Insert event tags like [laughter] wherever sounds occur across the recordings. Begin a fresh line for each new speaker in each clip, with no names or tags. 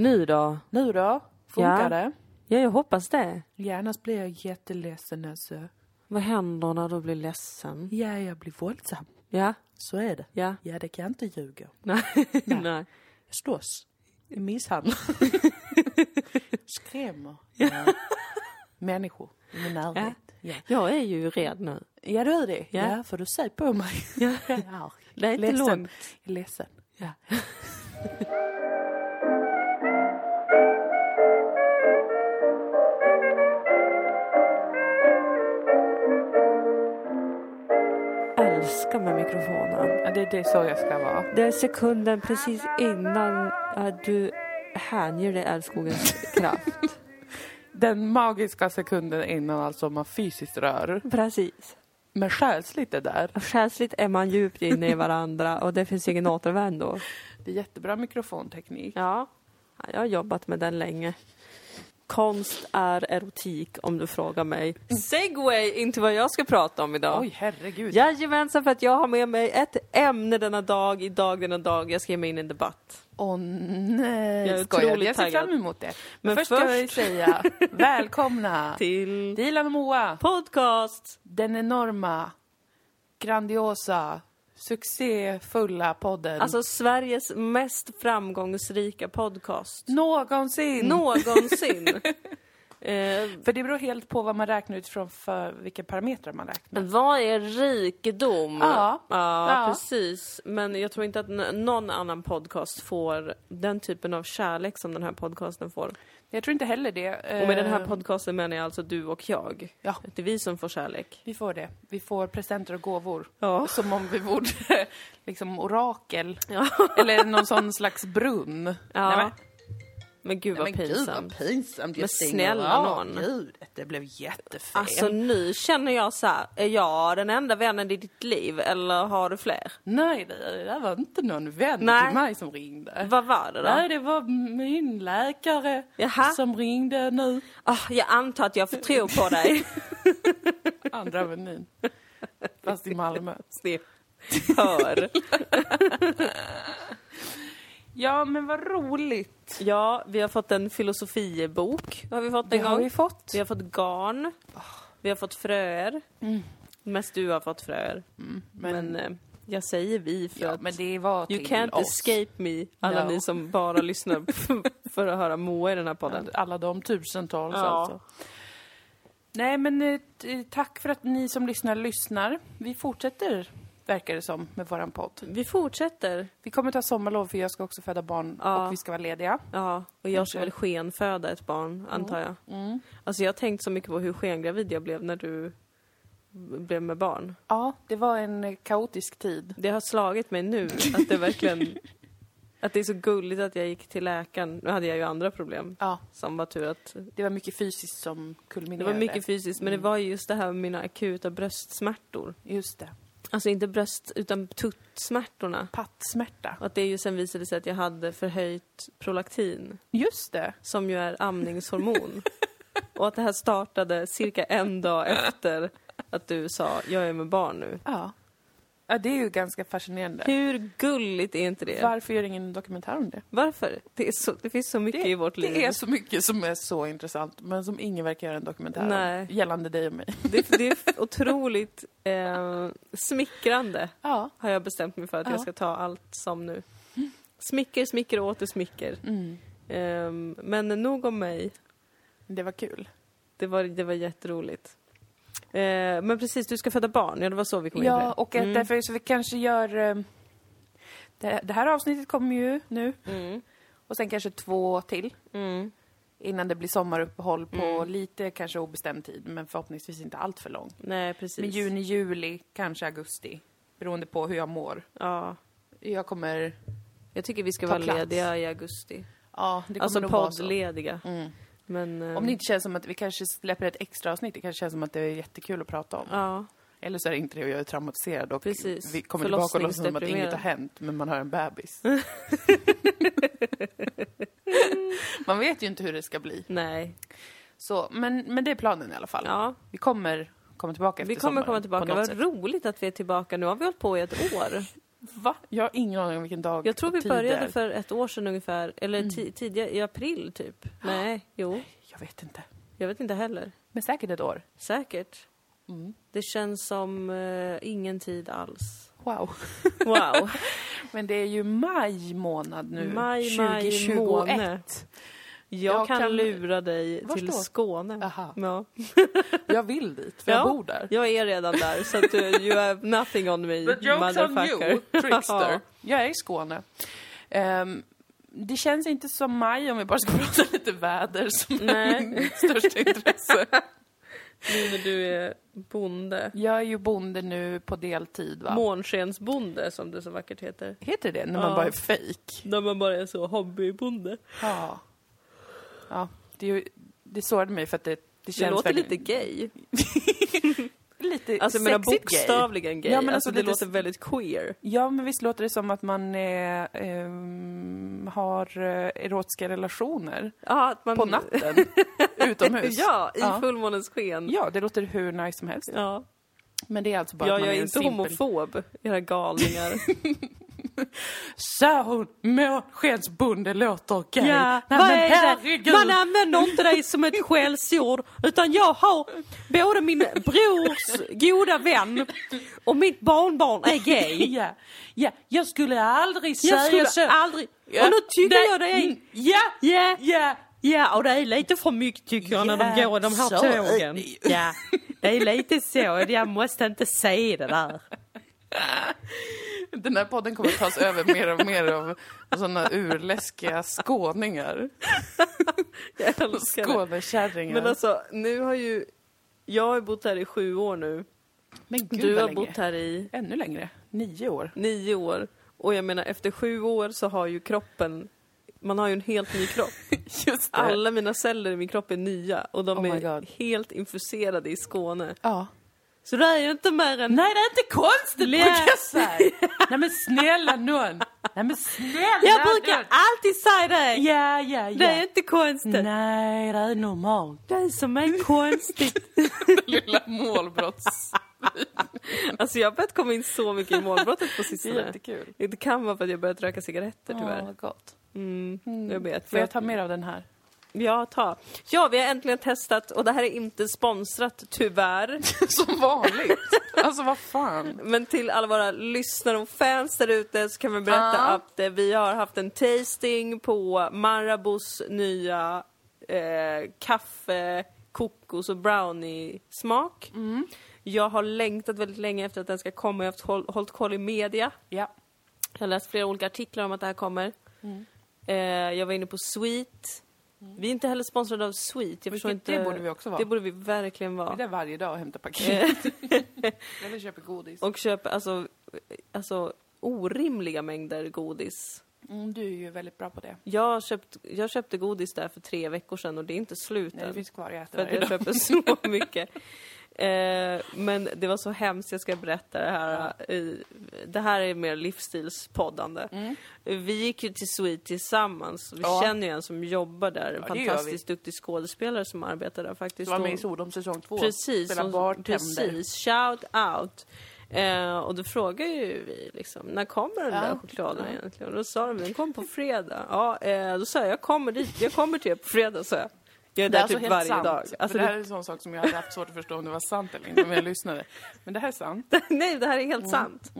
Nu då?
Nu då? Funkar
Ja.
det?
Ja, jag hoppas det.
Ja, annars blir jag jätteledsen alltså.
Vad händer när du blir ledsen?
Ja, jag blir våldsam.
Ja,
Så är det.
ja.
Ja, det kan jag inte ljuga.
Nej. [laughs] Nej.
Jag slåss. Misshandlar. [laughs] Skrämmer eh, människor i min närhet. Ja.
Jag är ju rädd nu.
ja, du är det?
Ja.
Ja, för du ser på mig.
Ja. [laughs]
Arg.
Det är inte
ledsen.
långt.
Ledsen.
Ja. Älskar med mikrofonen.
Ja, det, det är så jag ska vara.
Det är sekunden precis innan äh, du hänger dig älskogens [laughs] kraft.
Den magiska sekunden innan alltså man fysiskt rör.
Precis.
Men själsligt är där.
Själsligt är man djupt inne i varandra och det finns ingen återvändo.
Det är jättebra mikrofonteknik.
Ja, jag har jobbat med den länge. Konst är erotik om du frågar mig. Segway inte vad jag ska prata om idag.
Oj, herregud.
Jajamensan, för att jag har med mig ett ämne denna dag, idag denna dag. Jag ska ge mig in i en debatt.
Åh nej,
Jag är
skojar. Jag ser fram emot det. Men,
Men
först ska jag
först-
säga välkomna [laughs]
Till
Dilan och Moa.
podcast!
Den enorma, grandiosa, succéfulla podden.
Alltså Sveriges mest framgångsrika podcast.
någonsin!
Någonsin. [laughs] eh,
För det beror helt på vad man räknar utifrån för vilka parametrar man räknar.
vad är rikedom?
Ja.
ja,
Ja.
precis. Men jag tror inte att någon annan podcast får den typen av kärlek som den här podcasten får.
Jag tror inte heller det.
Och med den här
Eh,
podcasten menar jag alltså du och jag.
Ja.
Det är vi som får kärlek.
Vi får det. Vi får presenter och gåvor.
Ja.
Som om vi vore [laughs] liksom orakel.
Ja.
Eller någon sån slags brunn.
Ja.
Nej, men,
gud vad
nej, men gud
pinsamt.
vad pinsamt.
Men
Jag
snälla nån.
Gud, det blev jättefel.
Alltså nu känner jag så här, är jag den enda vännen i ditt liv eller har du fler?
Nej, det, där var inte någon vän
Nej.
till mig som ringde.
Vad var det då?
Nej, det var min läkare
Jaha.
som ringde nu.
Ah, jag antar att jag får tro på dig. [laughs]
Andra avenyn. Fast i Malmö.
Snipp. Hör. [laughs]
Ja, men vad roligt.
Ja, vi har fått en filosofibok. Har vi fått
Det
en
har
gång.
vi fått.
Vi har fått garn. Vi har fått fröer.
Mm.
Mest du har fått fröer. Men, eh, jag säger vi för
Ja,
att
men det var
you can't
oss.
escape me. Alla
No.
ni som bara lyssnar [laughs] för att höra Moa i den här podden.
Alla de tusentals
Ja.
alltså. Nej, men eh, tack för att ni som lyssnar lyssnar. Vi fortsätter, verkar det som, med våran podd.
Vi fortsätter.
Vi kommer ta sommarlov för jag ska också föda barn
Ja.
och vi ska vara lediga.
Ja, och jag ska väl skenföda ett barn, antar jag.
Mm.
Alltså jag har tänkt så mycket på hur skengravid jag blev när du blev med barn.
Ja, det var en kaotisk tid.
Det har slagit mig nu att det verkligen... [laughs] Att det är så gulligt att jag gick till läkaren. Nu hade jag ju andra problem.
Ja,
Som var tur att...
det var mycket fysiskt som
Det
kulminerade.
var mycket fysiskt, men det var ju just det här med mina akuta bröstsmärtor.
Just det.
Alltså inte bröst, utan tuttsmärtorna.
Pattsmärta.
Och att det ju sen visade sig att jag hade förhöjt prolaktin.
Just det.
som ju är amningshormon. [laughs] och att det här startade cirka en dag efter att du sa jag är med barn nu.
Ja. Ja, det är ju ganska fascinerande.
Hur gulligt är inte det?
Varför gör ingen dokumentär om det?
Varför? Det, är så, det finns så mycket i vårt liv.
Det är så mycket som är så intressant, men som ingen verkar göra en dokumentär
Nej.
om. Gällande dig och mig.
Det, det är [laughs] otroligt eh, smickrande,
Ja.
har jag bestämt mig för att
Ja.
jag ska ta allt som nu. Smicker, smicker och åter smicker.
Mm.
Ehm, men nog om mig.
Det var kul.
Det var, det var jätteroligt. Eh, men precis, du ska föda barn. Ja, det var så vi kom in på
Ja, och mm. därför så vi kanske gör... eh, Det, det här avsnittet kommer ju nu,
Mm.
och sen kanske två till.
Mm.
Innan det blir sommaruppehåll på lite kanske obestämd tid, men förhoppningsvis inte allt för lång.
Nej, precis.
Men juni, juli, kanske augusti. Beroende på hur jag mår.
Ja.
Jag kommer...
Jag tycker vi ska vara
plats.
lediga i augusti.
Ja, det kommer
Alltså
nog vara så.
poddlediga.
Mm.
Men... eh,
Om det inte känns som att vi kanske släpper ett extra avsnitt, det kanske känns som att det är jättekul att prata om.
Ja,
Eller så är det inte det och jag är traumatiserad och
Precis.
vi kommer tillbaka och låtsas som att inget har hänt, men man har en bebis. [laughs] [laughs] man vet ju inte hur det ska bli.
nej.
Så, men, men det är planen i alla fall.
Ja,
Vi kommer komma tillbaka efter
vi kommer
sommaren
komma tillbaka. Vad
sätt.
roligt att vi är tillbaka. Nu har vi hållit på i ett år. [laughs]
Va? Jag har ingen aning om vilken dag
Jag tror vi började.
Mm.
för ett år sedan ungefär. Eller ti- tidigare, i april typ. Nej, jo.
Jag vet inte.
Jag vet inte heller.
Men säkert ett år.
Säkert.
Mm.
Det känns som eh, ingen tid alls.
Wow.
Wow. [laughs]
Men det är ju maj månad nu.
Maj, maj
2021.
måne. Jag,
Jag
kan,
kan-
lura dig
Vars
till? Skåne.
Aha.
Ja. [laughs]
Jag vill dit, för
Ja.
jag bor där.
Jag är redan där, så att, uh, you have nothing on me,
The joke's on
motherfucker. [laughs]
you, trickster.
Ja.
Jag är i Skåne. Ehm, det känns inte som maj om vi bara ska [laughs] prata lite väder som
Nej.
är mitt största intresse.
Nu när du är bonde.
Jag är ju bonde nu på deltid va?
Månskensbonde, som det så vackert heter.
Heter det när man
Ja.
bara är fake?
När man bara är så hobbybonde.
Ja. Ja, det, är det sårade mig för att det, det
Det
känns
låter
väldigt,
lite gay. [laughs]
lite
Alltså menar
sexigt gay.
bokstavligen gay.
Ja, men
alltså,
alltså
det låter väldigt queer.
Ja, men visst låter det som att man är, ehm, har eh, erotiska relationer
att man...
på natten [laughs] utomhus.
ja, i
Ja.
fullmånens sken.
Ja, det låter hur nice som helst.
Ja.
Men det är alltså bara
Ja,
att man
jag är
en
inte
simpel-
homofob, era galningar. [laughs]
Sa hon, månskensbonde låter gay. Nej,
vad är det?
herregud.
Man använder inte det som ett skällsord, utan jag har både min brors goda vän och mitt barnbarn är gay. [laughs]
Ja, ja, jag skulle aldrig
Jag
säga
skulle
så.
aldrig...
Ja,
Och nu tycker
det-
jag det är...
mm, Ja,
Ja,
ja.
ja, och det är lite för mycket tycker jag när de
Ja,
går de här
så
tågen. Ja, det är lite så. Jag måste inte säga det där. [laughs]
Den här podden kommer att tas över mer och mer av sådana urläskiga skåningar. [laughs]
Jag älskar.
Skånekärringar.
Men alltså, nu har ju... Jag har bott här i sju år nu.
Men gud
Du har
länge.
bott här i
Ännu längre. Nio år.
nio år. Och jag menar, efter sju år så har ju kroppen... Man har ju en helt ny kropp. [laughs]
Just det.
Alla mina celler i min kropp är nya och de
Oh
är helt infuserade i Skåne.
Ja.
Så det är ju inte mer än...
Nej, det är inte konstigt brukar jag säga. Nej men snälla nån. Nej men snälla
Jag brukar
nån.
alltid säga det!
Ja, ja, ja.
Det är inte konstigt.
Nej, det är normalt.
Det som är konstigt. [laughs]
Lilla målbrotts...
alltså jag har börjat komma in så mycket i målbrottet på
Det är
sistone. [laughs]
jättekul.
Det kan vara för att jag börjat röka cigaretter
Åh,
tyvärr.
vad gott.
Mm, jag vet.
Får jag ta mer av den här?
Ja, ta. Ja, vi har äntligen testat och det här är inte sponsrat, tyvärr. [laughs]
Som vanligt. Alltså vad fan.
Men till alla våra lyssnare och fans där ute så kan vi berätta
Ja.
att eh, vi har haft en tasting på Marabous nya eh, kaffe, kokos och brownie-smak.
Mm.
Jag har längtat väldigt länge efter att den ska komma. Jag har håll, hållit koll i media.
Ja.
Jag har läst flera olika artiklar om att det här kommer.
Mm.
Eh, jag var inne på Sweet. Vi är inte heller sponsrade av Sweet. Jag förstår inte.
det borde vi också vara.
Det borde vi verkligen
Jag är
vara.
där varje dag och hämtar paket. [laughs] Eller köper godis.
Och köper alltså, alltså orimliga mängder godis.
Mm, du är ju väldigt bra på det.
Jag, köpt, jag köpte godis där för tre veckor sedan och det är inte slut
Nej, det
än.
finns kvar jag äter
För att jag köper så [laughs] mycket. Eh, men det var så hemskt, jag ska berätta det här. det här är mer livsstilspoddande.
Mm.
Vi gick ju till Sweet tillsammans. Vi
Ja.
känner ju en som jobbar där. En
Ja,
fantastiskt duktig skådespelare som arbetar där faktiskt.
Du var med i Sodom säsong två.
Precis,
bartender.
precis. Shout out. Eh, och då frågar ju vi liksom, när kommer den
Ja.
där chokladen egentligen? Och då sa de, den kommer på [laughs] fredag. Ja, eh, då sa jag, jag kommer dit, jag kommer till er på fredag, sa jag. Jag är
Det är
där
alltså
typ varje
sant.
dag. Alltså,
det här är en sån sak som jag hade haft svårt att förstå om det var sant eller inte, om jag lyssnade. Men det här är sant. [laughs]
nej, det här är helt
Mm.
sant.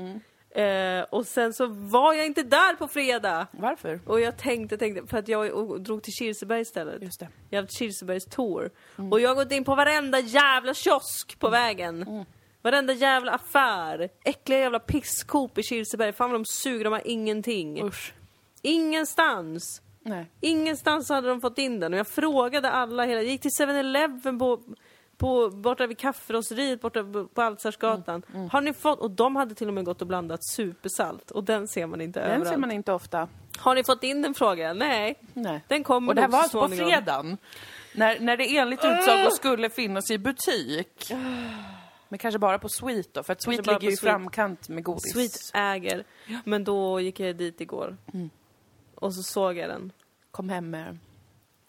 Eh, och sen så var jag inte där på fredag.
Varför?
Och jag tänkte, tänkte, för att jag drog till Kirseberg istället.
Just det.
Jag har haft Kirsebergs tour.
Mm.
Och jag har gått in på varenda jävla kiosk på vägen.
Mm.
Varenda jävla affär. Äckliga jävla pisskop i Kirseberg. Fan vad de suger, de har ingenting.
Usch.
Ingenstans.
Nej.
Ingenstans hade de fått in den. Och jag frågade alla hela... Jag gick till 7-Eleven på, på, borta vid kafferosteriet borta på Alsarsgatan.
Mm,
Har ni fått... Och de hade till och med gått och blandat supersalt. Och den ser man inte
Den
överallt.
ser man inte ofta.
Har ni fått in den frågan? Nej.
Nej.
Den kommer
Och det här var alltså på fredagen. När, när det enligt utsago skulle finnas i butik. Men kanske bara på Sweet då, för att Sweet ligger ju i framkant med godis.
Sweet äger. Men då gick jag dit igår.
Mm.
Och så såg jag den.
Kom hem med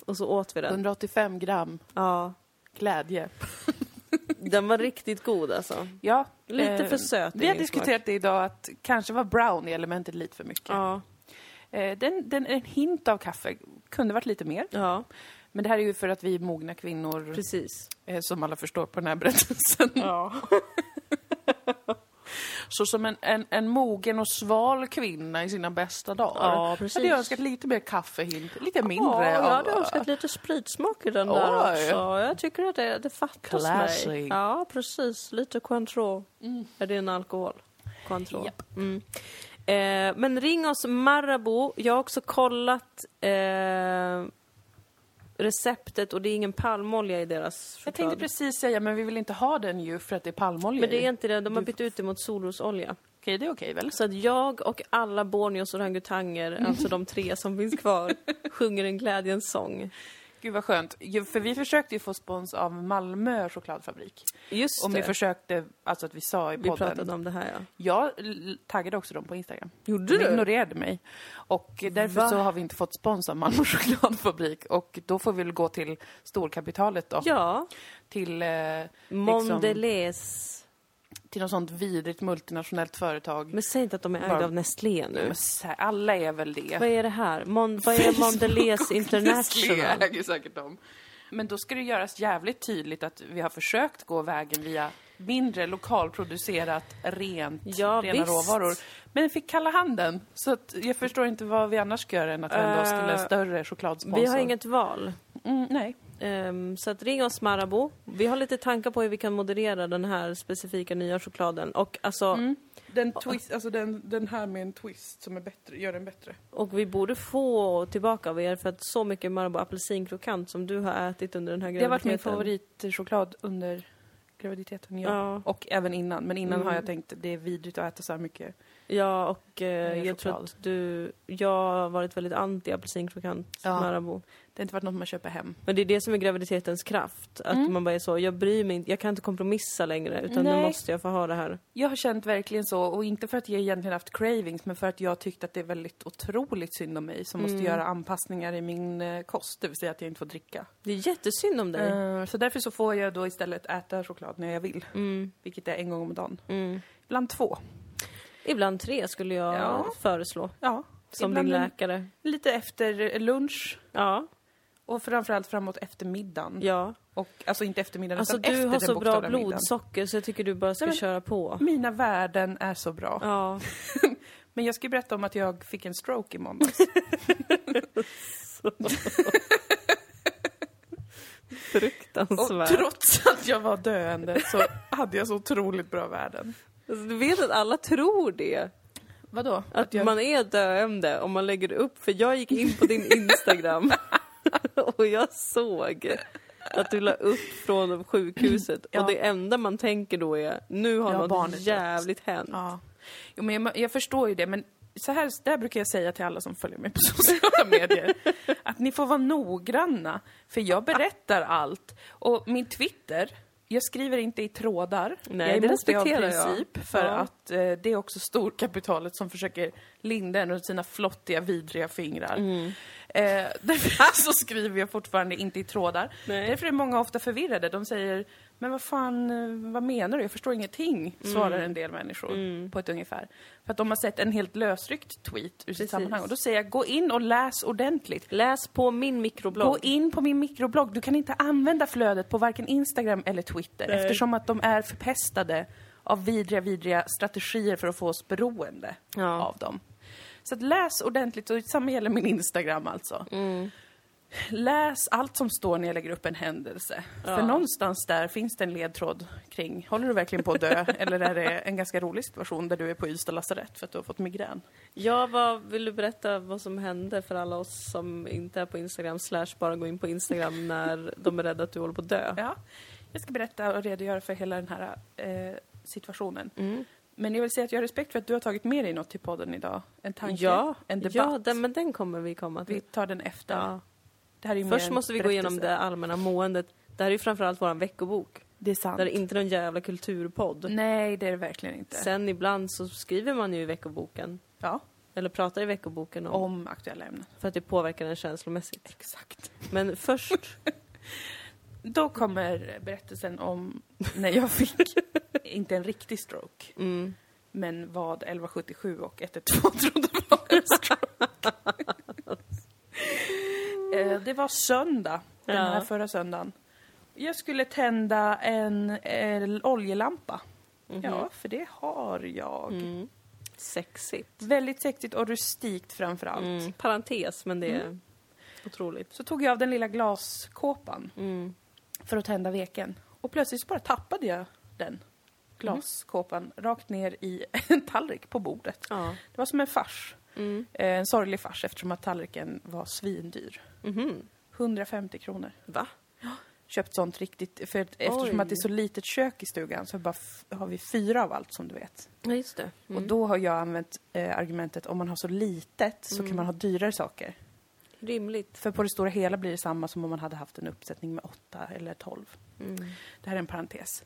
Och så åt vi den.
185 gram
Ja.
glädje. [laughs]
Den var riktigt god alltså.
Ja,
Lite
Eh,
för söt i
Vi har
min
diskuterat det idag att kanske var brownie-elementet lite för mycket.
Ja,
Eh, den, den, en hint av kaffe kunde varit lite mer.
ja,
Men det här är ju för att vi är mogna kvinnor,
precis.
eh, som alla förstår på den här berättelsen.
Ja. [laughs]
Så som en, en, en mogen och sval kvinna i sina bästa dagar.
Ja, precis.
Hade jag önskat lite mer kaffehint, lite mindre
Ja, jag
av...
hade önskat lite spritsmak i den där
Oj.
också. Jag tycker att det, det fattas
Classy.
mig. Ja, precis. Lite Cointreau. Är det en alkohol? Cointreau.
Japp.
Mm. Eh, men ring oss Marabou. Jag har också kollat eh, receptet och det är ingen palmolja i deras
Jag
choklad.
tänkte precis säga, men vi vill inte ha den ju för att det är palmolja
Men det är inte det. De har bytt ut det mot solrosolja.
Okej, det är okej väl?
Så att jag och alla Borneos orangutanger, alltså de tre som finns kvar, [laughs] sjunger en glädjens sång.
Gud vad skönt. För vi försökte ju få spons av Malmö chokladfabrik.
Just
Om vi
det.
försökte, alltså att vi sa i
Vi
podden.
pratade om det här ja.
Jag taggade också dem på Instagram.
Gjorde
De
du?
ignorerade mig. Och därför
Va?
så har vi inte fått spons av Malmö [laughs] chokladfabrik. Och då får vi väl gå till storkapitalet då.
Ja.
Till, eh,
Mondelez.
Till något sånt vidrigt multinationellt företag.
Men säg inte att de är ägda
Bara-
av Nestlé nu.
Här, alla är väl det.
Vad är det här? Mon vad är [laughs] Mondelez [laughs] International?
äger säkert dem. Men då ska det göras jävligt tydligt att vi har försökt gå vägen via mindre lokalproducerat, rent,
Ja,
rena
visst.
råvaror. Men fick kalla handen. Så att jag förstår inte vad vi annars ska göra än att vända oss till en
Eh,
större chokladsponsor.
Vi har inget val.
Mm, nej.
Ehm, så att ring oss Marabou. Vi har lite tankar på hur vi kan moderera den här specifika nya chokladen. Och, alltså,
Mm. Den, twist, alltså den, den här med en twist som är bättre, gör den bättre.
och vi borde få tillbaka av er för att så mycket Marabou apelsinkrokant som du har ätit under den här
Det har varit min
graviditeten.
favoritchoklad under graviditeten, ja.
Ja.
Och även innan. Men innan
Mm.
har jag tänkt det är vidrigt att äta så här mycket.
Ja, och eh, jag tror
choklad.
att du... Jag har varit väldigt anti apelsinkrokant
Ja.
Marabou.
Det har inte varit något man köper hem.
Men det är det som är graviditetens kraft. Att
Mm.
man bara är så, jag bryr mig inte, jag kan inte kompromissa längre utan
Nej.
nu måste jag få ha det här.
Jag har känt verkligen så, och inte för att jag egentligen haft cravings, men för att jag tyckt att det är väldigt otroligt synd om mig som måste
Mm.
göra anpassningar i min eh, kost, det vill säga att jag inte får dricka.
Det är jättesynd om dig.
Eh, så därför så får jag då istället äta choklad när jag vill,
Mm,
vilket är en gång om dagen.
mm.
Ibland två.
Ibland tre skulle jag
Ja.
föreslå.
Ja.
Som
Ibland
din läkare.
Lite efter lunch,
Ja,
och framförallt framåt eftermiddagen.
ja.
Och, alltså inte eftermiddagen,
Alltså
utan
du
efter
har
den
så bra
bokstavliga middagen.
blodsocker så jag tycker du bara ska
Nej,
köra på.
Mina värden är så bra.
Ja. [laughs]
Men jag ska ju berätta om att jag fick en stroke i måndags. [laughs] Och
Fruktansvärt.
trots att jag var döende så hade jag så otroligt bra värden.
Alltså, du vet att alla tror det.
Vadå?
Att
jag...
man är döende om man lägger upp, för jag gick in på din Instagram [laughs] [laughs] och jag såg att du la upp från sjukhuset
Ja.
och det enda man tänker då är nu har
Ja,
något
barnet dött.
jävligt hänt.
Ja. Jo, men jag, jag förstår ju det, men så här där brukar jag säga till alla som följer mig på [laughs] sociala medier. Att ni får vara noggranna, för jag berättar allt. Och min Twitter, jag skriver inte i trådar.
Nej,
jag är
det
det
respekterar jag.
princip, för
Ja.
att eh, det är också storkapitalet som försöker linda en runt sina flottiga, vidriga fingrar.
Mm.
Eh, [laughs] därför [laughs] så skriver jag fortfarande inte i trådar.
Nej.
Därför är många ofta förvirrade. De säger, men vad fan, eh, vad menar du? Jag förstår ingenting, svarar en del människor på ett ungefär. För att de har sett en helt lösryckt tweet ur sitt sammanhang. Och då säger jag, gå in och läs ordentligt.
Läs på min mikroblogg.
Gå in på min mikroblogg. Du kan inte använda flödet på varken Instagram eller Twitter
Nej.
eftersom att de är förpestade av vidriga, vidriga strategier för att få oss beroende
Ja.
av dem. Så att läs ordentligt, och samma gäller min Instagram alltså.
Mm.
Läs allt som står när jag lägger upp en händelse.
Ja.
För någonstans där finns det en ledtråd kring, håller du verkligen på att dö? [laughs] eller är det en ganska rolig situation där du är på Ystad lasarett för att du har fått migrän?
Ja, vad vill du berätta vad som hände för alla oss som inte är på Instagram slash bara går in på Instagram [laughs] när de är rädda att du håller på att dö?
Ja, jag ska berätta och redogöra för hela den här eh, situationen.
Mm.
Men jag vill säga att jag har respekt för att du har tagit med dig något till podden idag. En tanke,
Ja,
en debatt.
ja den, men den kommer vi komma
Vi
till.
tar den efter.
Ja.
Det här är
Först måste vi gå igenom
berättelse.
det allmänna måendet. Det här är ju framförallt vår veckobok.
Det är sant.
Det är inte någon jävla kulturpodd.
Nej, det är det verkligen inte.
Sen ibland så skriver man ju i veckoboken.
Ja,
Eller pratar i veckoboken om.
om aktuella ämnen.
För att det påverkar en känslomässigt.
Exakt.
Men först, [laughs]
Då kommer berättelsen om när jag fick, [laughs] inte en riktig stroke,
Mm.
men vad 1177 och 112 trodde var en stroke. [laughs] Eh, det var söndag, den
Ja.
här förra söndagen. Jag skulle tända en, en oljelampa. Ja, för det har jag.
Mm. Sexigt.
Väldigt sexigt och rustikt framför allt.
Mm. Parentes, men det är otroligt.
Så tog jag av den lilla glaskåpan
Mm.
För att tända veken. Och plötsligt bara tappade jag den glaskåpan rakt ner i [laughs] en tallrik på bordet.
Ja.
Det var som en fars.
Mm.
Eh, En sorglig fars eftersom att tallriken var svindyr.
Mhm.
150 kronor.
Va?
Köpt sånt riktigt, för eftersom
Oj.
att det är så litet kök i stugan så bara har vi fyra av allt som du vet.
Ja, just det. Mm.
Och då har jag använt eh, argumentet om man har så litet så
Mm.
kan man ha dyrare saker.
Rimligt.
För på det stora hela blir det samma som om man hade haft en uppsättning med åtta eller tolv.
Mm.
Det här är en parentes.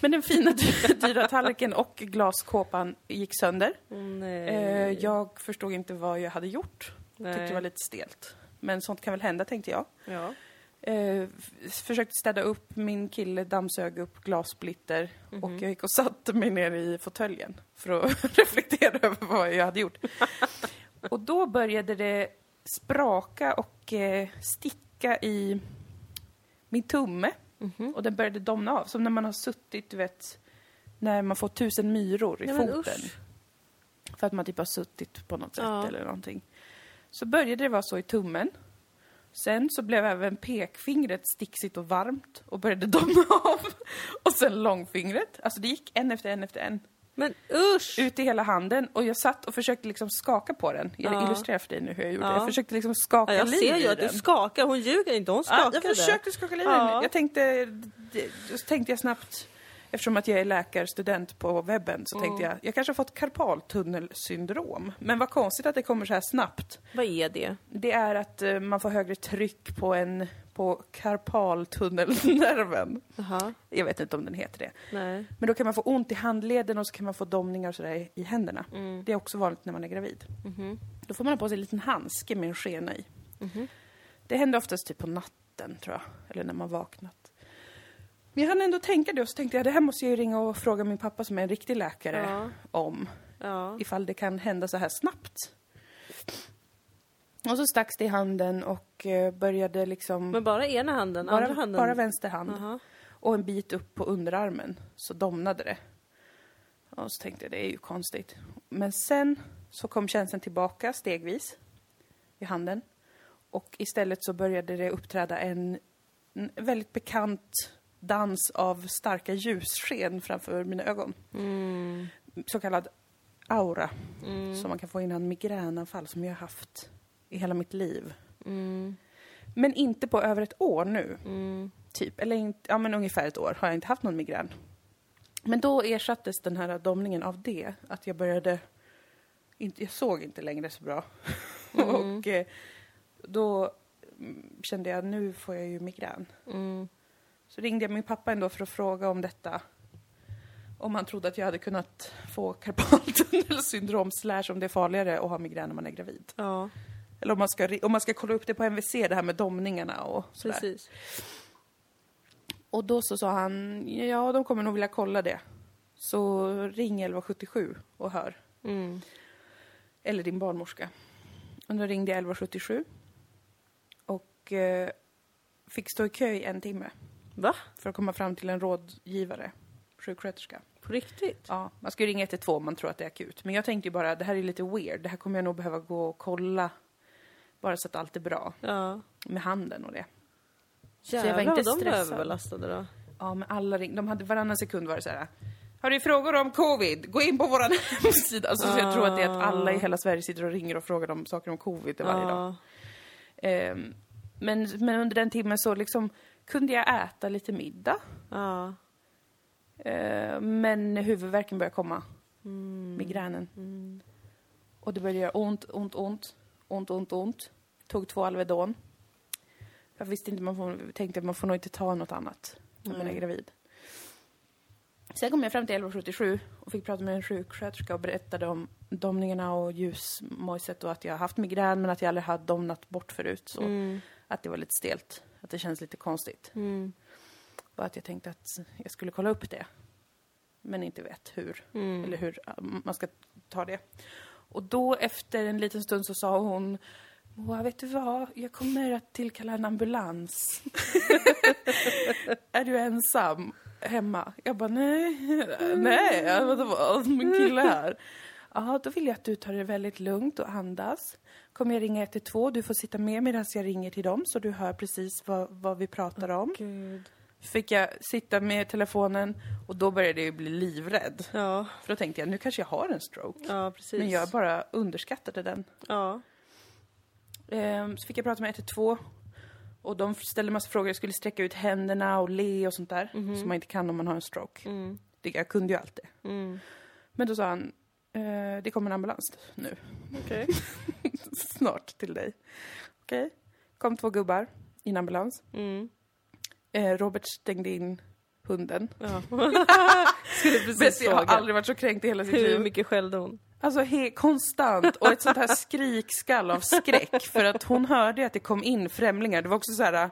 Men den fina dy- dyra tallriken och glaskåpan gick sönder.
Nej.
Eh, jag förstod inte vad jag hade gjort.
Nej.
Tyckte det var lite stelt. Men sånt kan väl hända, tänkte jag.
Ja.
Eh, försökte städa upp, min kille dammsög upp glassplitter
Mhm.
och jag gick och satte mig ner i fåtöljen för att [laughs] reflektera över vad jag hade gjort. [laughs] och då började det spraka och eh, sticka i min tumme
Mhm.
och den började domna av. Som när man har suttit, du vet, när man får tusen myror i
Nej,
foten. För att man typ har suttit på något sätt
Ja.
eller någonting. Så började det vara så i tummen. Sen så blev även pekfingret sticksigt och varmt och började [laughs] domna av. Och sen långfingret. Alltså det gick en efter en efter en.
Men usch!
Ut i hela handen och jag satt och försökte liksom skaka på den. Jag
Ja.
illustrerar för dig nu hur jag gjorde.
Ja.
Jag försökte liksom skaka
Ja, jag
liv
ser
i
ju att du
den.
skakar. Hon ljuger inte, hon
Ja,
skakade.
jag försökte skaka liv i
Ja.
den. Jag tänkte, tänkte jag snabbt, eftersom att jag är läkarstudent på webben, så tänkte jag, jag kanske har fått karpaltunnelsyndrom. Men vad konstigt att det kommer så här snabbt.
Vad är det?
Det är att eh, man får högre tryck på en, på karpaltunnelnerven.
Jaha,
Jag vet inte om den heter det.
nej.
Men då kan man få ont i handleden och så kan man få domningar och sådär i- händerna.
Mm.
Det är också vanligt när man är gravid.
Mhm.
Då får man ha på sig en liten handske med en skena i.
Mhm.
Det händer oftast typ på natten, tror jag. Eller när man vaknat. Men jag hann ändå tänka det och så tänkte jag det här måste jag ju ringa och fråga min pappa som är en riktig läkare
Ja.
om.
Ja.
Ifall det kan hända så här snabbt. Och så stacks det i handen och eh, började liksom...
Men bara ena handen? andra
bara,
handen?
bara vänster hand.
Jaha.
Och en bit upp på underarmen så domnade det. Och så tänkte jag, det är ju konstigt. Men sen så kom känslan tillbaka stegvis i handen. Och istället så började det uppträda en, en väldigt bekant dans av starka ljussken framför mina ögon.
Mm.
Så kallad aura,
Mm.
som man kan få innan migränanfall som jag har haft i hela mitt liv.
Mm.
Men inte på över ett år nu.
Mm.
Typ, eller inte, ja men ungefär ett år har jag inte haft någon migrän. Men då ersattes den här domningen av det, att jag började, inte, jag såg inte längre så bra. [laughs] och eh, då mm, kände jag, nu får jag ju migrän.
Mm.
Så ringde jag min pappa ändå för att fråga om detta. Om han trodde att jag hade kunnat få karpaltunnelsyndrom [laughs] slash om det är farligare att ha migrän när man är gravid.
Ja,
Eller om man ska, om man ska kolla upp det på MVC, det här med domningarna och sådär.
precis.
Och då så sa han, ja de kommer nog vilja kolla det. Så ring 1177 och hör.
Mm.
Eller din barnmorska. Och då ringde jag 1177. Och eh, fick stå i kö i en timme
Va?
för att komma fram till en rådgivare, sjuksköterska.
På riktigt?
Ja, man ska ju ringa 112 om man tror att det är akut. Men jag tänkte ju bara, det här är lite weird. Det här kommer jag nog behöva gå och kolla. Bara så att allt är bra.
Ja.
Med handen och det.
Jävlar
jag var inte
vad de var
stressad.
överbelastade då.
Ja, men alla ring, de hade varannan sekund var det så här. Har du frågor om covid? Gå in på våran [laughs] hemsida. Alltså, så jag tror att det är att alla i hela Sverige sitter och ringer och frågar om saker om covid varje dag.
Ja.
Ehm, men, men under den timmen så liksom kunde jag äta lite middag.
Ja.
Ehm, men huvudvärken började komma.
Mm.
Migränen.
Mm.
Och det började göra ont, ont, ont. Ont, ont, ont. Tog två Alvedon. Jag visste inte, man får, tänkte att man får nog inte ta något annat när man är gravid. Sen kom jag fram till 1177 och fick prata med en sjuksköterska och berättade om domningarna och ljusmojset och att jag har haft migrän men att jag aldrig hade domnat bort förut. Så
Mm.
att det var lite stelt. att det känns lite konstigt.
Mm.
Bara att jag tänkte att jag skulle kolla upp det. Men inte vet hur,
Mm.
eller hur man ska ta det. Och då efter en liten stund så sa hon Moa, vet du vad? Jag kommer att tillkalla en ambulans. [laughs] är du ensam hemma? Jag bara, nej, nej, vadå, min kille här. Ja, då vill jag att du tar det väldigt lugnt och andas. Kommer jag ringa 112, du får sitta med medan jag ringer till dem så du hör precis vad, vad vi pratar om.
Gud.
Fick jag sitta med telefonen och då började jag bli livrädd.
Ja,
För då tänkte jag, nu kanske jag har en stroke.
ja.
Men jag bara underskattade den.
Ja.
Ehm, så fick jag prata med 112 och de ställde massa frågor. Jag skulle sträcka ut händerna och le och sånt där. Som man inte kan om man har en stroke.
Mm.
Det, jag kunde ju allt det.
Mm.
Men då sa han, eh, det kommer en ambulans nu.
Okej. [laughs]
Snart till dig. Okej. Kom två gubbar i en ambulans.
Mm.
Eh, Robert stängde in hunden.
Ja. [laughs] Skulle precis
Vet, jag har aldrig varit så kränkt i hela sitt
Hur
liv.
mycket skällde hon?
Alltså he, konstant och ett sånt här skrikskall av skräck för att hon hörde att det kom in främlingar. Det var också så här,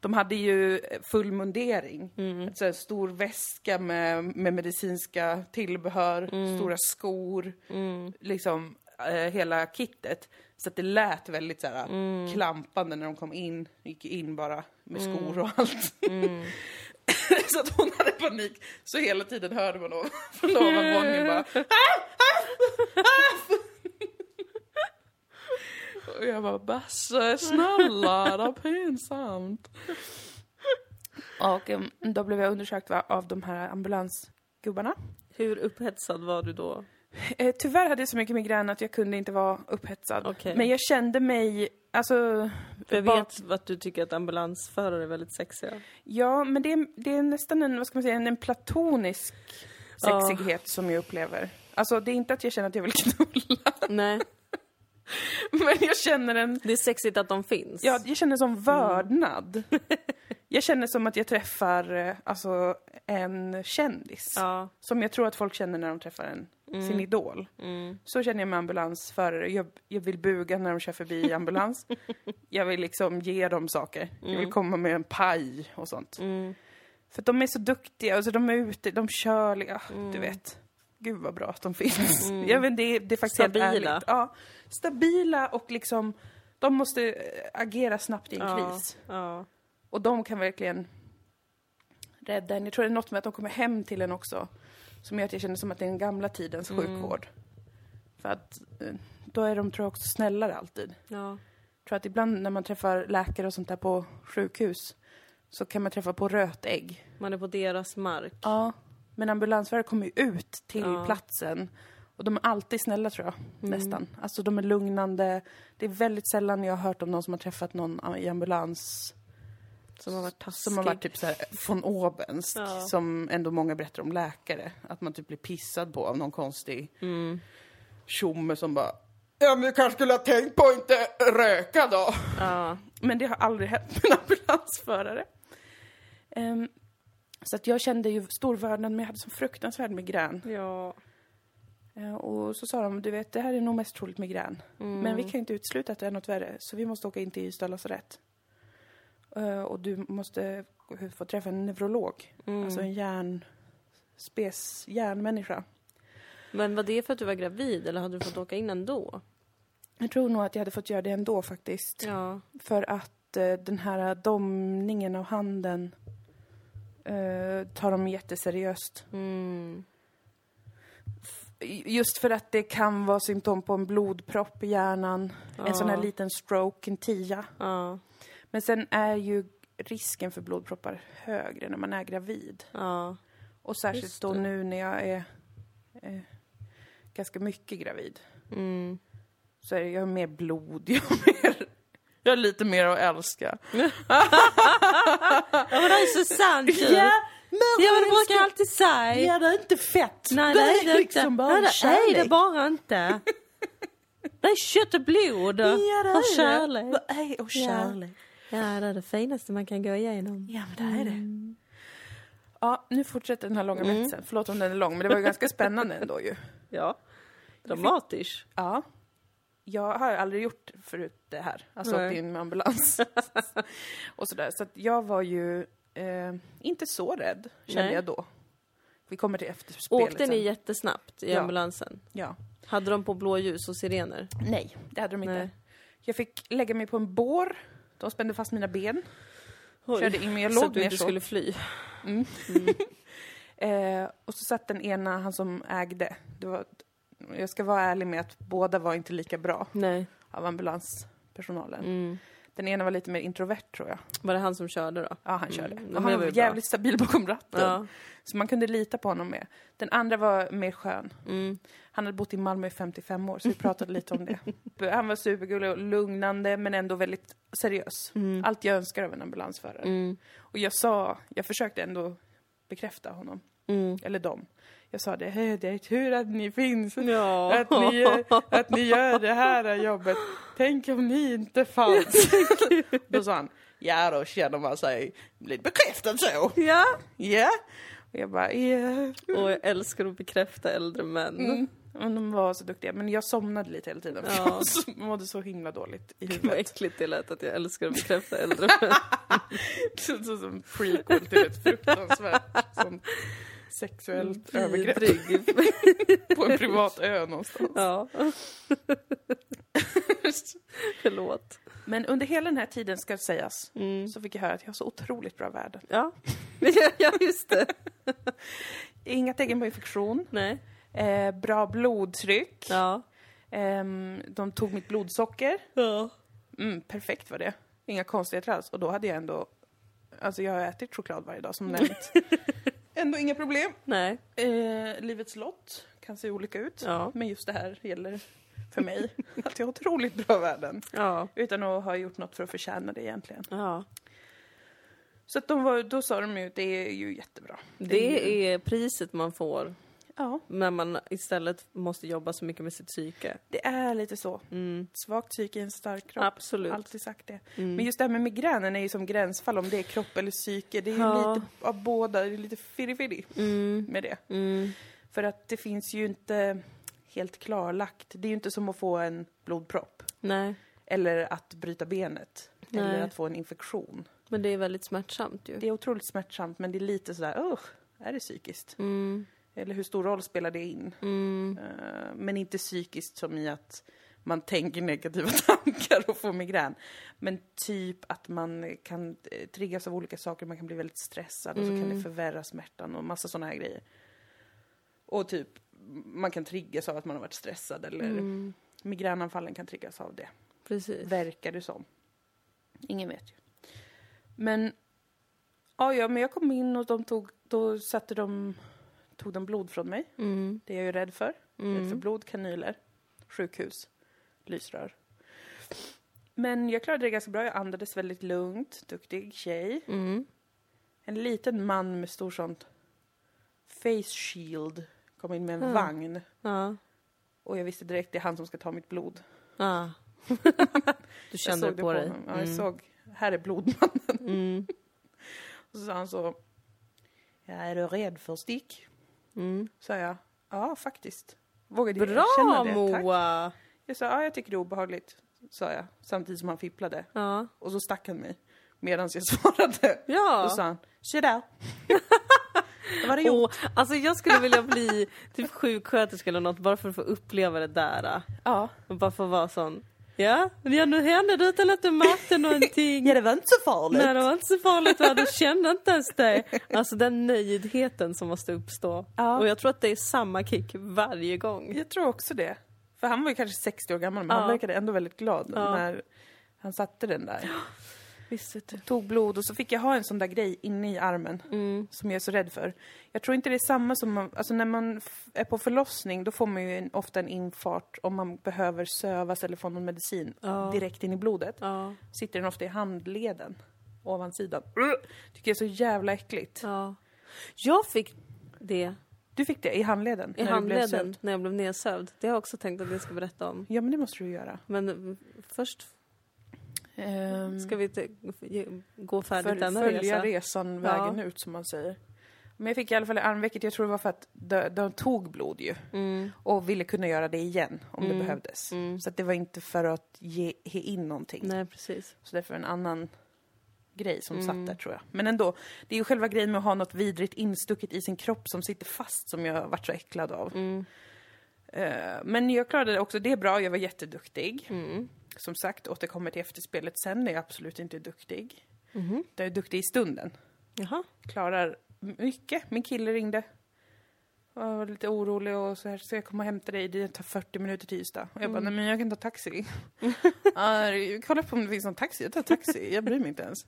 de hade ju full mundering.
Mm.
En stor väska med, med medicinska tillbehör, stora skor,
Mm.
liksom eh, hela kittet. Så att det lät väldigt så här
Mm.
klampande när de kom in, gick in bara med skor och allt.
Mm. [laughs]
så att hon hade panik. Så hela tiden hörde man ov- [laughs] från ovanvåningen bara [laughs] Och jag bara, Basse, snälla, det är pinsamt. Och em, då blev jag undersökt av de här ambulansgubbarna.
Hur upphetsad var du då?
Eh, tyvärr hade jag så mycket migrän att jag kunde inte vara upphetsad.
Okej.
Men jag kände mig, alltså...
Jag vet att du tycker att ambulansförare är väldigt sexiga.
Ja, men det är, det är nästan en, vad ska man säga, en, en platonisk sexighet som jag upplever. Alltså det är inte att jag känner att jag vill knulla,
Nej, [laughs]
men jag känner en,
det är sexigt att de finns.
ja, jag känner som vördnad. jag känner som att jag träffar, eh, alltså en kändis.
Ja.
Som jag tror att folk känner när de träffar en, sin idol.
Mm.
Så känner jag med ambulansförare. Jag, jag vill buga när de kör förbi [laughs] ambulans. jag vill liksom ge dem saker. Jag vill komma med en paj och sånt.
Mm.
För de är så duktiga, alltså de är ute, de kör, ja,
Mm.
du vet. Gud vad bra att de finns. Jag vet, det, är- det är faktiskt helt
Stabila.
ärligt. Ja, stabila och liksom, de måste eh, agera snabbt i en
Ja.
kris.
Ja.
Och de kan verkligen rädda en. Jag tror det är något med att de kommer hem till en också. Som gör att jag känner som att det är den gamla tidens
Mm.
sjukvård. För att eh, då är de, tror jag, också snällare alltid.
Ja.
Jag tror att ibland när man träffar läkare och sånt där på sjukhus så kan man träffa på rötägg.
Man är på deras mark.
Ja, men ambulansförare kommer ju ut till
Ja.
platsen. Och de är alltid snälla tror jag, nästan. Alltså de är lugnande. Det är väldigt sällan jag har hört om någon som har träffat någon i ambulans
Som har varit taskig.
som har varit typ såhär von obensk,
Ja.
som ändå många berättar om läkare. Att man typ blir pissad på av någon konstig
Mm.
tjomme som bara Ja men du kanske skulle ha tänkt på att inte röka då.
Ja.
Men det har aldrig hänt med en ambulansförare. Ehm, så att jag kände ju stor vördnad men jag hade så fruktansvärd migrän.
Ja.
Eh, och så sa de, du vet det här är nog mest troligt migrän.
Mm.
Men vi kan inte utesluta att det är något värre så vi måste åka in till Ystad lasarett. Eh, och du måste få träffa en neurolog,
Mm.
alltså en hjärn, spes hjärnmänniska.
Men var det för att du var gravid eller hade du fått åka in ändå?
Jag tror nog att jag hade fått göra det ändå faktiskt.
Ja.
För att eh, den här domningen av handen eh, tar de jätteseriöst.
Mm.
Just för att det kan vara symptom på en blodpropp i hjärnan, en sån här
Ja.
liten stroke, en tia.
Ja.
Men sen är ju risken för blodproppar högre när man är gravid.
Ja.
Och särskilt då nu när jag är eh, ganska mycket gravid.
Mm.
Så är det, jag har mer blod, jag har, mer, jag har lite mer att älska. [laughs]
Ja men det är så sant ju!
men
Ja men det brukar jag alltid säga.
Ja, det är inte fett.
Nej det är det
liksom
inte.
bara
Nej det är
kärlek.
det bara inte. [laughs] Det är kött och blod och,
Ja, det
och
är
kärlek.
det. Nej, och kärlek.
Ja det är det finaste man kan gå igenom.
Ja, men det är det. Ja, nu fortsätter den här långa
Mm.
berättelsen. Förlåt om den är lång, men det var ju ganska spännande ändå ju.
Ja. Dramatiskt.
Ja. jag har aldrig gjort förut det här, alltså åkt in med ambulans. [laughs] och sådär. Så att jag var ju eh, inte så rädd, kände
Nej.
jag då. Vi kommer till efterspelet
Åkte ni
sen.
jättesnabbt i
Ja.
ambulansen?
Ja.
Hade de på blåljus och sirener?
Nej, det hade de inte.
Nej.
Jag fick lägga mig på en bår. De spände fast mina ben.
Oj,
Körde in, men jag
så
låg
att du inte
så.
skulle fly? [laughs]
Eh, och så satt den ena, han som ägde. Det var, jag ska vara ärlig med att båda var inte lika bra
Nej.
av ambulanspersonalen.
Mm.
Den ena var lite mer introvert tror jag.
Var det han som körde då?
Ja, han körde.
Mm,
han var
ju bra.
jävligt stabil bakom ratten.
Ja.
Så man kunde lita på honom med. Den andra var mer skön.
Mm.
Han hade bott i Malmö i 55 år, så vi pratade lite om det. [laughs] Han var supergullig och lugnande, men ändå väldigt seriös. Allt jag önskar av en ambulansförare.
Mm.
Och jag sa, jag försökte ändå bekräfta honom.
Mm.
Eller dem. Jag sa det, "Hej, det är tur att ni finns.
Ja.
Att ni, att ni gör det här jobbet. Tänk om ni inte fanns. [laughs] då sa han, ja då känner man sig lite bekräftad så.
ja.
Ja. Och jag bara, ja.
Och jag älskar att bekräfta äldre män.
Mm. Och de var så duktiga, men jag somnade lite hela tiden. För
Ja. [laughs]
jag mådde så himla dåligt i
Vad
huvudet.
äckligt det lät att jag älskar att bekräfta [laughs] äldre män.
Så, så, som prequel till ett fruktansvärt sånt sexuellt övergrepp
Vidrig. [laughs]
på en privat ö någonstans.
Ja. [laughs] Förlåt.
Men under hela den här tiden ska sägas,
Mm.
så fick jag höra att jag har så otroligt bra värden.
Ja. [laughs] ja, just det.
Inga tecken på infektion,
Nej.
eh, bra blodtryck,
Ja.
ehm, de tog mitt blodsocker.
Ja.
Mm, perfekt var det. Inga konstigheter alls. Och då hade jag ändå, alltså jag har ätit choklad varje dag som nämnt. Ändå inga problem.
Nej.
Eh, livets lott kan se olika ut.
Ja.
Men just det här gäller för mig. [laughs] Att jag har otroligt bra värden.
Ja.
Utan att ha gjort något för att förtjäna det egentligen.
Ja.
Så att de var, då sa de ju det är ju jättebra.
Det
ju,
är priset man får
Ja,
när man istället måste jobba så mycket med sitt psyke.
det är lite så.
Mm.
Svagt psyke är en stark kropp.
Absolut.
Alltid sagt det.
Mm.
Men just det här med migränen är ju som gränsfall om det är kropp eller psyke. Det är ju
Ja.
lite av båda, det är lite firri
Mm.
med det.
Mm.
För att det finns ju inte helt klarlagt. Det är ju inte som att få en blodpropp.
Nej,
Eller att bryta benet. Eller
Nej.
att få en infektion.
men det är väldigt smärtsamt ju.
Det är otroligt smärtsamt men det är lite sådär, oh, är det psykiskt?
Mm.
Eller hur stor roll spelar det in?
Mm.
Eh, men inte psykiskt som i att man tänker negativa [laughs] tankar och får migrän. Men typ att man kan eh, triggas av olika saker, man kan bli väldigt stressad och så kan
Mm.
det förvärra smärtan och massa sådana här grejer. Och typ, man kan triggas av att man har varit stressad eller
Mm.
migränanfallen kan triggas av det.
Precis.
Verkar det som. Ingen vet ju. Men, ja, ja, men jag kom in och de tog, då satte de, tog de blod från mig.
Mm.
Det är jag ju rädd för. Rädd för
Mm.
blod, kanyler, sjukhus, lysrör. Men jag klarade det ganska bra. Jag andades väldigt lugnt. Duktig tjej.
Mm.
En liten man med stor sånt face shield kom in med en
Mm.
vagn.
Ja.
Och jag visste direkt det är han som ska ta mitt blod.
Ah. [laughs] du kände
såg
det på dig?
honom. Ja, jag
Mm.
såg, här är blodmannen.
Mm. [laughs]
Och så sa han så, ja, är du rädd för stick?
Mm.
Sa jag, ja faktiskt. Vågade jag
Bra
erkänna det. Tack.
Moa!
Jag sa, ja jag tycker det är obehagligt. Sa jag, samtidigt som han fipplade.
Ja.
Och så stack han mig. Medan jag [laughs] svarade. Då
Ja!
sa han, se [laughs] där. Vad var det gjort?
Åh, alltså jag skulle vilja bli typ sjuksköterska eller något bara för att få uppleva det där.
Ja.
Och bara få vara sån. Ja, ja nu hände det utan att du märkte [laughs] någonting.
ja, det var inte så farligt.
Nej, det var inte så farligt va? Du kände inte ens det. Alltså den nöjdheten som måste uppstå.
Ja.
Och jag tror att det är samma kick varje gång.
Jag tror också det. För han var ju kanske 60 år gammal, men
Ja.
han verkade ändå väldigt glad
Ja.
när han satte den där.
Du.
Tog blod och så fick jag ha en sån där grej inne i armen.
Mm.
som jag är så rädd för. Jag tror inte det är samma som, man, alltså när man är på förlossning då får man ju en, ofta en infart om man behöver sövas eller få någon medicin
Ja.
direkt in i blodet.
Ja.
Sitter den ofta i handleden, ovansidan. Tycker jag är så jävla äckligt.
ja. Jag fick det
Du fick det i handleden?
i
när
handleden när jag blev nedsövd. Det har jag också tänkt att jag ska berätta om.
Ja men det måste du göra.
Men först
Ehm,
ska vi inte gå färdigt
föl-
denna
följa
resa.
resan vägen ut som man säger. Men jag fick i alla fall armvecket, jag tror det var för att de, de tog blod ju.
Mm.
Och ville kunna göra det igen om det behövdes. Så att det var inte för att ge, ge in någonting.
Nej, precis.
Så därför en annan grej som satt där tror jag. Men ändå, det är ju själva grejen med att ha något vidrigt instucket i sin kropp som sitter fast som jag varit så äcklad av. Eh, men jag klarade det också, det är bra, jag var jätteduktig. Som sagt, återkommer till efterspelet sen, är jag absolut inte duktig. Jag är duktig i stunden.
Jaha.
Klarar mycket. Min kille ringde. Jag var lite orolig och så här, ska jag komma och hämta dig? Det tar 40 minuter till Ystad. Och jag bara, nej men jag kan ta taxi. [laughs] ja, kolla på om det finns någon taxi, jag tar taxi. Jag bryr mig inte ens.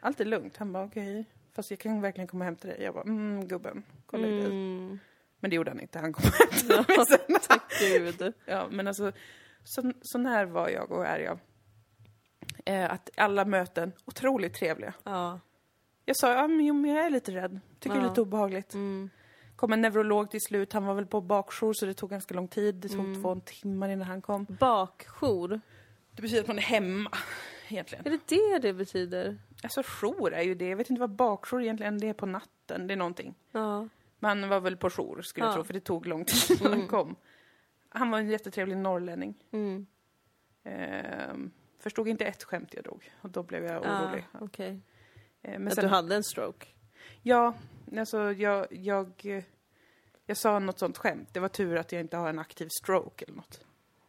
Allt är lugnt. Han bara, okej. Fast jag kan verkligen komma och hämta dig. Jag bara, mm gubben, kolla dig.
Mm.
Men det gjorde han inte, han kom och hämtade [laughs] mig sen.
Gud.
Ja, men alltså, så, sån här var jag och är jag. Eh, att alla möten, otroligt trevliga.
Ja.
Jag sa, ja men jag är lite rädd. Tycker det är
Ja.
lite obehagligt.
Mm.
kom en neurolog till slut, han var väl på bakjour så det tog ganska lång tid. Det tog
Mm.
två timmar innan han kom.
Bakjour.
Det betyder att man är hemma, egentligen.
Är det det det betyder?
Alltså jour är ju det, jag vet inte vad bakjour egentligen det är på natten, det är någonting.
Ja.
Man var väl på jour skulle jag
Ja.
tro, för det tog lång tid innan han kom. Han var en jättetrevlig norrlänning.
Mm.
Ehm, förstod inte ett skämt jag drog och då blev jag
Ah,
orolig.
Okej.
Ehm, men
Att
sen,
du hade en stroke?
Ja, alltså jag, jag, jag sa något sånt skämt. Det var tur att jag inte har en aktiv stroke eller något.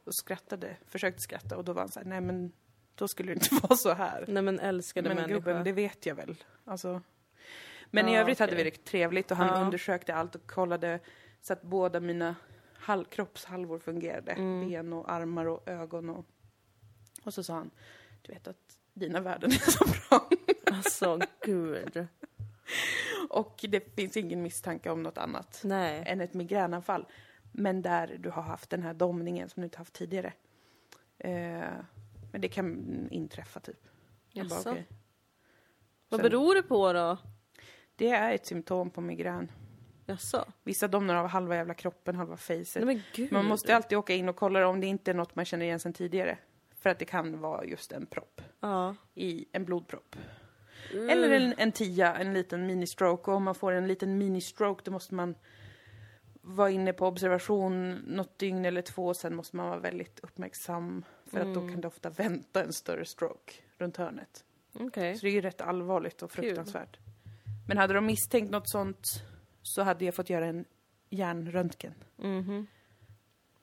Och skrattade, försökte skratta och då var han så här, nej men då skulle det inte [laughs] vara så här.
Nej men älskade
men
människa.
gubben, det vet jag väl. Alltså. Men i
Ja,
övrigt hade
okej.
vi det trevligt och han
Ja.
undersökte allt och kollade så att båda mina hal- kroppshalvor fungerade.
Mm.
Ben och armar och ögon och... Och så sa han, du vet att dina värden är så bra. [laughs]
Alltså gud. [laughs]
och det finns ingen misstanke om något annat.
Nej.
än ett migränanfall. Men där du har haft den här domningen som du inte haft tidigare. Eh, men det kan inträffa typ. Jag bara,
Jaså?
okej.
Vad
Sen-
beror det på då?
Det är ett symptom på migrän.
Jaså?
Vissa domnar av halva jävla kroppen, halva facet.
gud.
Man måste alltid åka in och kolla om det inte är något man känner igen sedan tidigare. För att det kan vara just en propp.
Ja.
I en blodpropp.
Mm.
Eller en, en tia, en liten mini-stroke. Och om man får en liten mini-stroke då måste man vara inne på observation något dygn eller två. Sen måste man vara väldigt uppmärksam. För att då
Mm.
kan det ofta vänta en större stroke runt hörnet.
Okej.
Så det är ju rätt allvarligt och
Kul.
fruktansvärt. Men hade de misstänkt något sånt så hade jag fått göra en hjärnröntgen.
Mhm.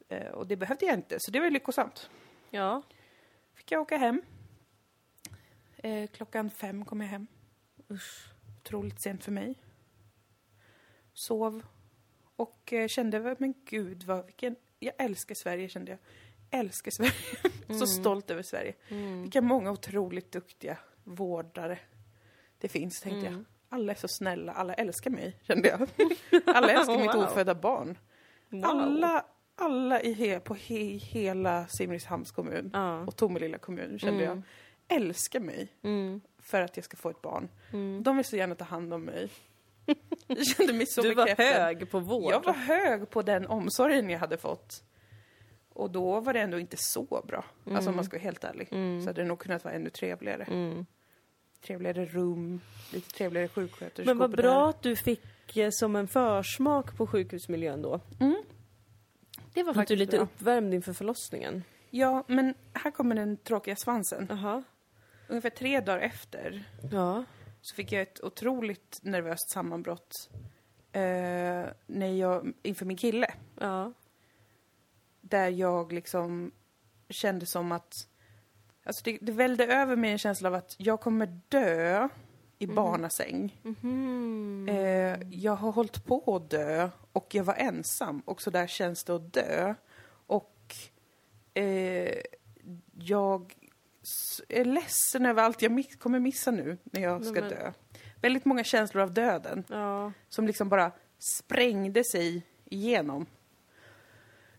Eh, och det behövde jag inte, så det var lyckosamt.
Ja.
Fick jag åka hem. Eh, klockan fem kom jag hem.
Usch.
Otroligt sent för mig. Sov och eh, kände, men gud vad, vilken, jag älskar Sverige kände jag. Älskar Sverige. [laughs] Så stolt över Sverige.
Mm.
Vilka många otroligt duktiga vårdare det finns, tänkte
Mm.
jag. Alla är så snälla, alla älskar mig, kände jag. [laughs] Alla älskar mitt
Wow.
ofödda barn.
Wow.
Alla, alla i he, på he, hela Simrishamns kommun
Ja.
och Tomelilla kommun kände
Mm.
jag älskar mig
Mm.
för att jag ska få ett barn.
Mm.
De vill så gärna ta hand om mig. Jag kände mig så
Du var
bekräftad.
hög på vård.
Jag var hög på den omsorgen jag hade fått. Och då var det ändå inte så bra. Alltså om man ska vara helt ärlig.
Mm.
Så hade det nog kunnat vara ännu trevligare.
Mm.
Trevligare rum, lite trevligare sjuksköterskor.
Men vad bra
där.
att du fick eh, som en försmak på sjukhusmiljön då.
Det var
Att du är
faktiskt
lite
bra.
uppvärmd inför förlossningen.
Ja, men här kommer den tråkiga svansen.
Jaha.
Ungefär tre dagar efter
Ja.
så fick jag ett otroligt nervöst sammanbrott. Eh, när jag, inför min kille.
Ja.
Där jag liksom kände som att... Alltså det, det välde över mig en känsla av att jag kommer dö i barnasäng.
Mhm.
Eh, jag har hållit på att dö och jag var ensam och så där känns det att dö. Och eh, jag är ledsen över allt jag miss, kommer missa nu när jag ska
men-
dö. Väldigt många känslor av döden
Ja.
som liksom bara sprängde sig igenom.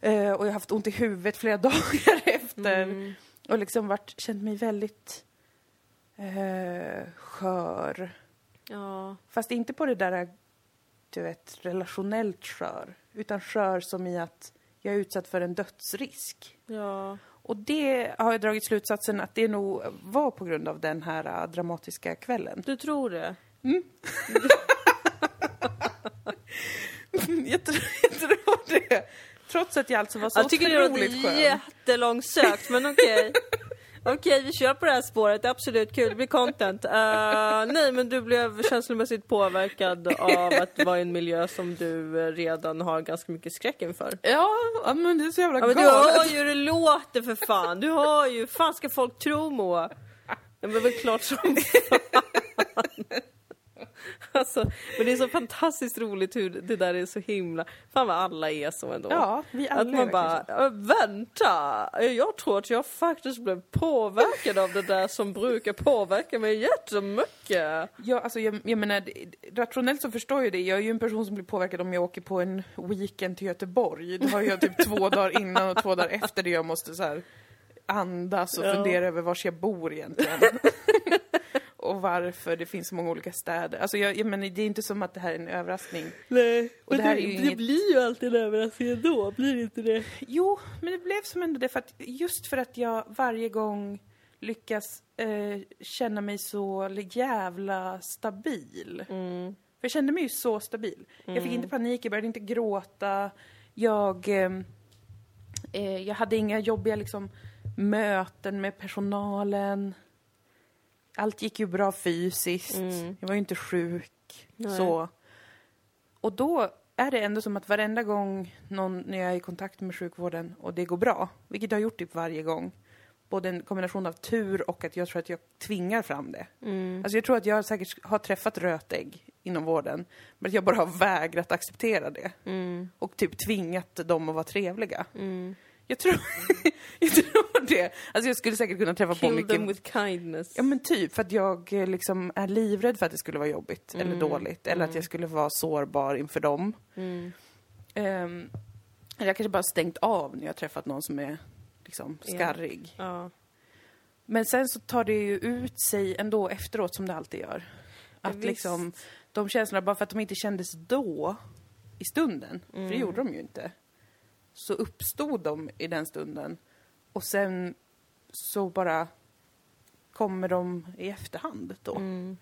Eh, och jag har haft ont i huvudet flera [laughs] dagar efter.
Mm.
Och liksom varit, känt mig väldigt eh, skör.
Ja.
Fast inte på det där, du vet, relationellt skör. Utan skör som i att jag är utsatt för en dödsrisk.
Ja.
Och det har jag dragit slutsatsen att det nog var på grund av den här äh, dramatiska kvällen.
Du tror det? [laughs] [laughs]
jag, tror, jag tror det. Trots att jag alltså var så
Jag tycker det
otroligt
låter
skön.
jättelångsökt, men okej. [laughs] Okej, vi kör på det här spåret. Det är absolut kul. Det blir content. Uh, nej, men du blev känslomässigt påverkad av att vara i en miljö som du eh, redan har ganska mycket skräck inför.
Ja, men det är så jävla
Ja, men du
galet.
hör ju hur det låter för fan. Du hör ju. fan ska folk tro Moa? Ja, men det är väl klart som [laughs] fan. Alltså, men det är så fantastiskt roligt hur det där är så himla... Fan vad alla är så ändå.
Ja, vi alla
Att man bara, "Äh, vänta, jag tror att jag faktiskt blev påverkad av det där som brukar påverka mig jättemycket.
Ja, alltså jag, jag menar, det- rationellt så förstår jag det. Jag är ju en person som blir påverkad om jag åker på en weekend till Göteborg. Då har jag typ två dagar innan och två dagar efter det jag måste så här andas och
Ja.
fundera över var jag bor egentligen. [laughs] och varför det finns så många olika städer. Alltså jag, jag menar, det är inte som att det här är en överraskning.
Nej,
Och det här är ju inget-
blir ju alltid en överraskning ändå, blir det inte det?
Jo, men det blev som ändå det för att just för att jag varje gång lyckas eh, känna mig så jävla stabil.
Mm.
För jag kände mig ju så stabil. Jag fick inte panik, jag började inte gråta. Jag, eh, eh, jag hade inga jobbiga liksom, möten med personalen. Allt gick ju bra fysiskt.
Mm.
Jag var ju inte sjuk.
Nej.
Så. Och då är det ändå som att varenda gång någon, när jag är i kontakt med sjukvården och det går bra, vilket jag har gjort typ varje gång, både en kombination av tur och att jag tror att jag tvingar fram det.
Mm.
Alltså jag tror att jag säkert har träffat rötägg inom vården, men att jag bara har vägrat acceptera det.
Mm.
Och typ tvingat dem att vara trevliga.
Mm.
Jag tror, [laughs] jag tror det. Alltså jag skulle säkert kunna träffa på
Kill
mycket...
them with kindness.
Ja men typ, för att jag eh, liksom är livrädd för att det skulle vara jobbigt eller
Mm.
dåligt. Eller att
Mm.
jag skulle vara sårbar inför dem.
Mm.
Eller jag kanske bara stängt av när jag har träffat någon som är liksom skarrig.
Ja.
Men sen så tar det ju ut sig ändå efteråt som det alltid gör. Att
visst.
liksom, de känslorna, bara för att de inte kändes då, i stunden, för det
Mm.
gjorde de ju inte, så uppstod de i den stunden. Och sen så bara kommer de i efterhand då.
Mm.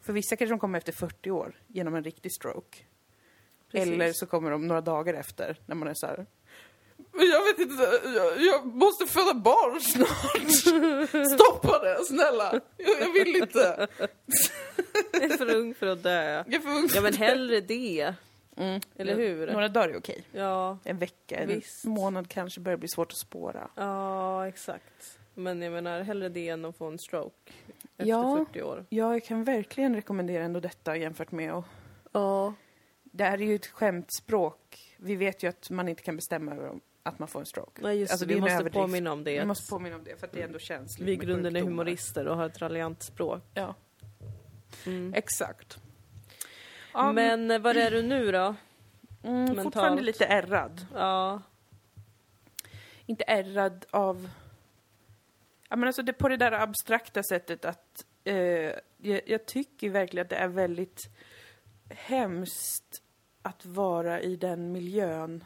För vissa kanske de kommer efter 40 år genom en riktig stroke.
Precis.
Eller så kommer de några dagar efter när man är så här. Jag vet inte, jag, jag måste föda barn snart. [laughs] Stoppa det, snälla. Jag, jag vill inte.
Jag är för ung för att dö.
Jag är för ung.
Ja men hellre det.
Mm.
Eller hur?
Några dagar är okej.
Ja,
En vecka, en
Visst.
månad kanske börjar bli svårt att spåra.
ja exakt. Men jag menar hellre det än att få en stroke. Efter
Ja.
40 år.
Ja, jag kan verkligen rekommendera ändå detta jämfört med att...
Ja.
Det här är ju ett skämtspråk. Vi vet ju att man inte kan bestämma över om- att man får en stroke.
Nej just
Alltså,
det, vi måste
överdrift.
påminna om det.
Vi måste påminna om det för att det ändå känns
vi i grunden är humorister och har ett raljant språk.
Ja,
Mm.
exakt. Ja,
Men eh, var är du nu då?
mm,
mentalt.
fortfarande lite ärrad.
Ja.
Inte ärrad av... Ja, men alltså det, på det där abstrakta sättet att eh, jag, jag tycker verkligen att det är väldigt hemskt att vara i den miljön.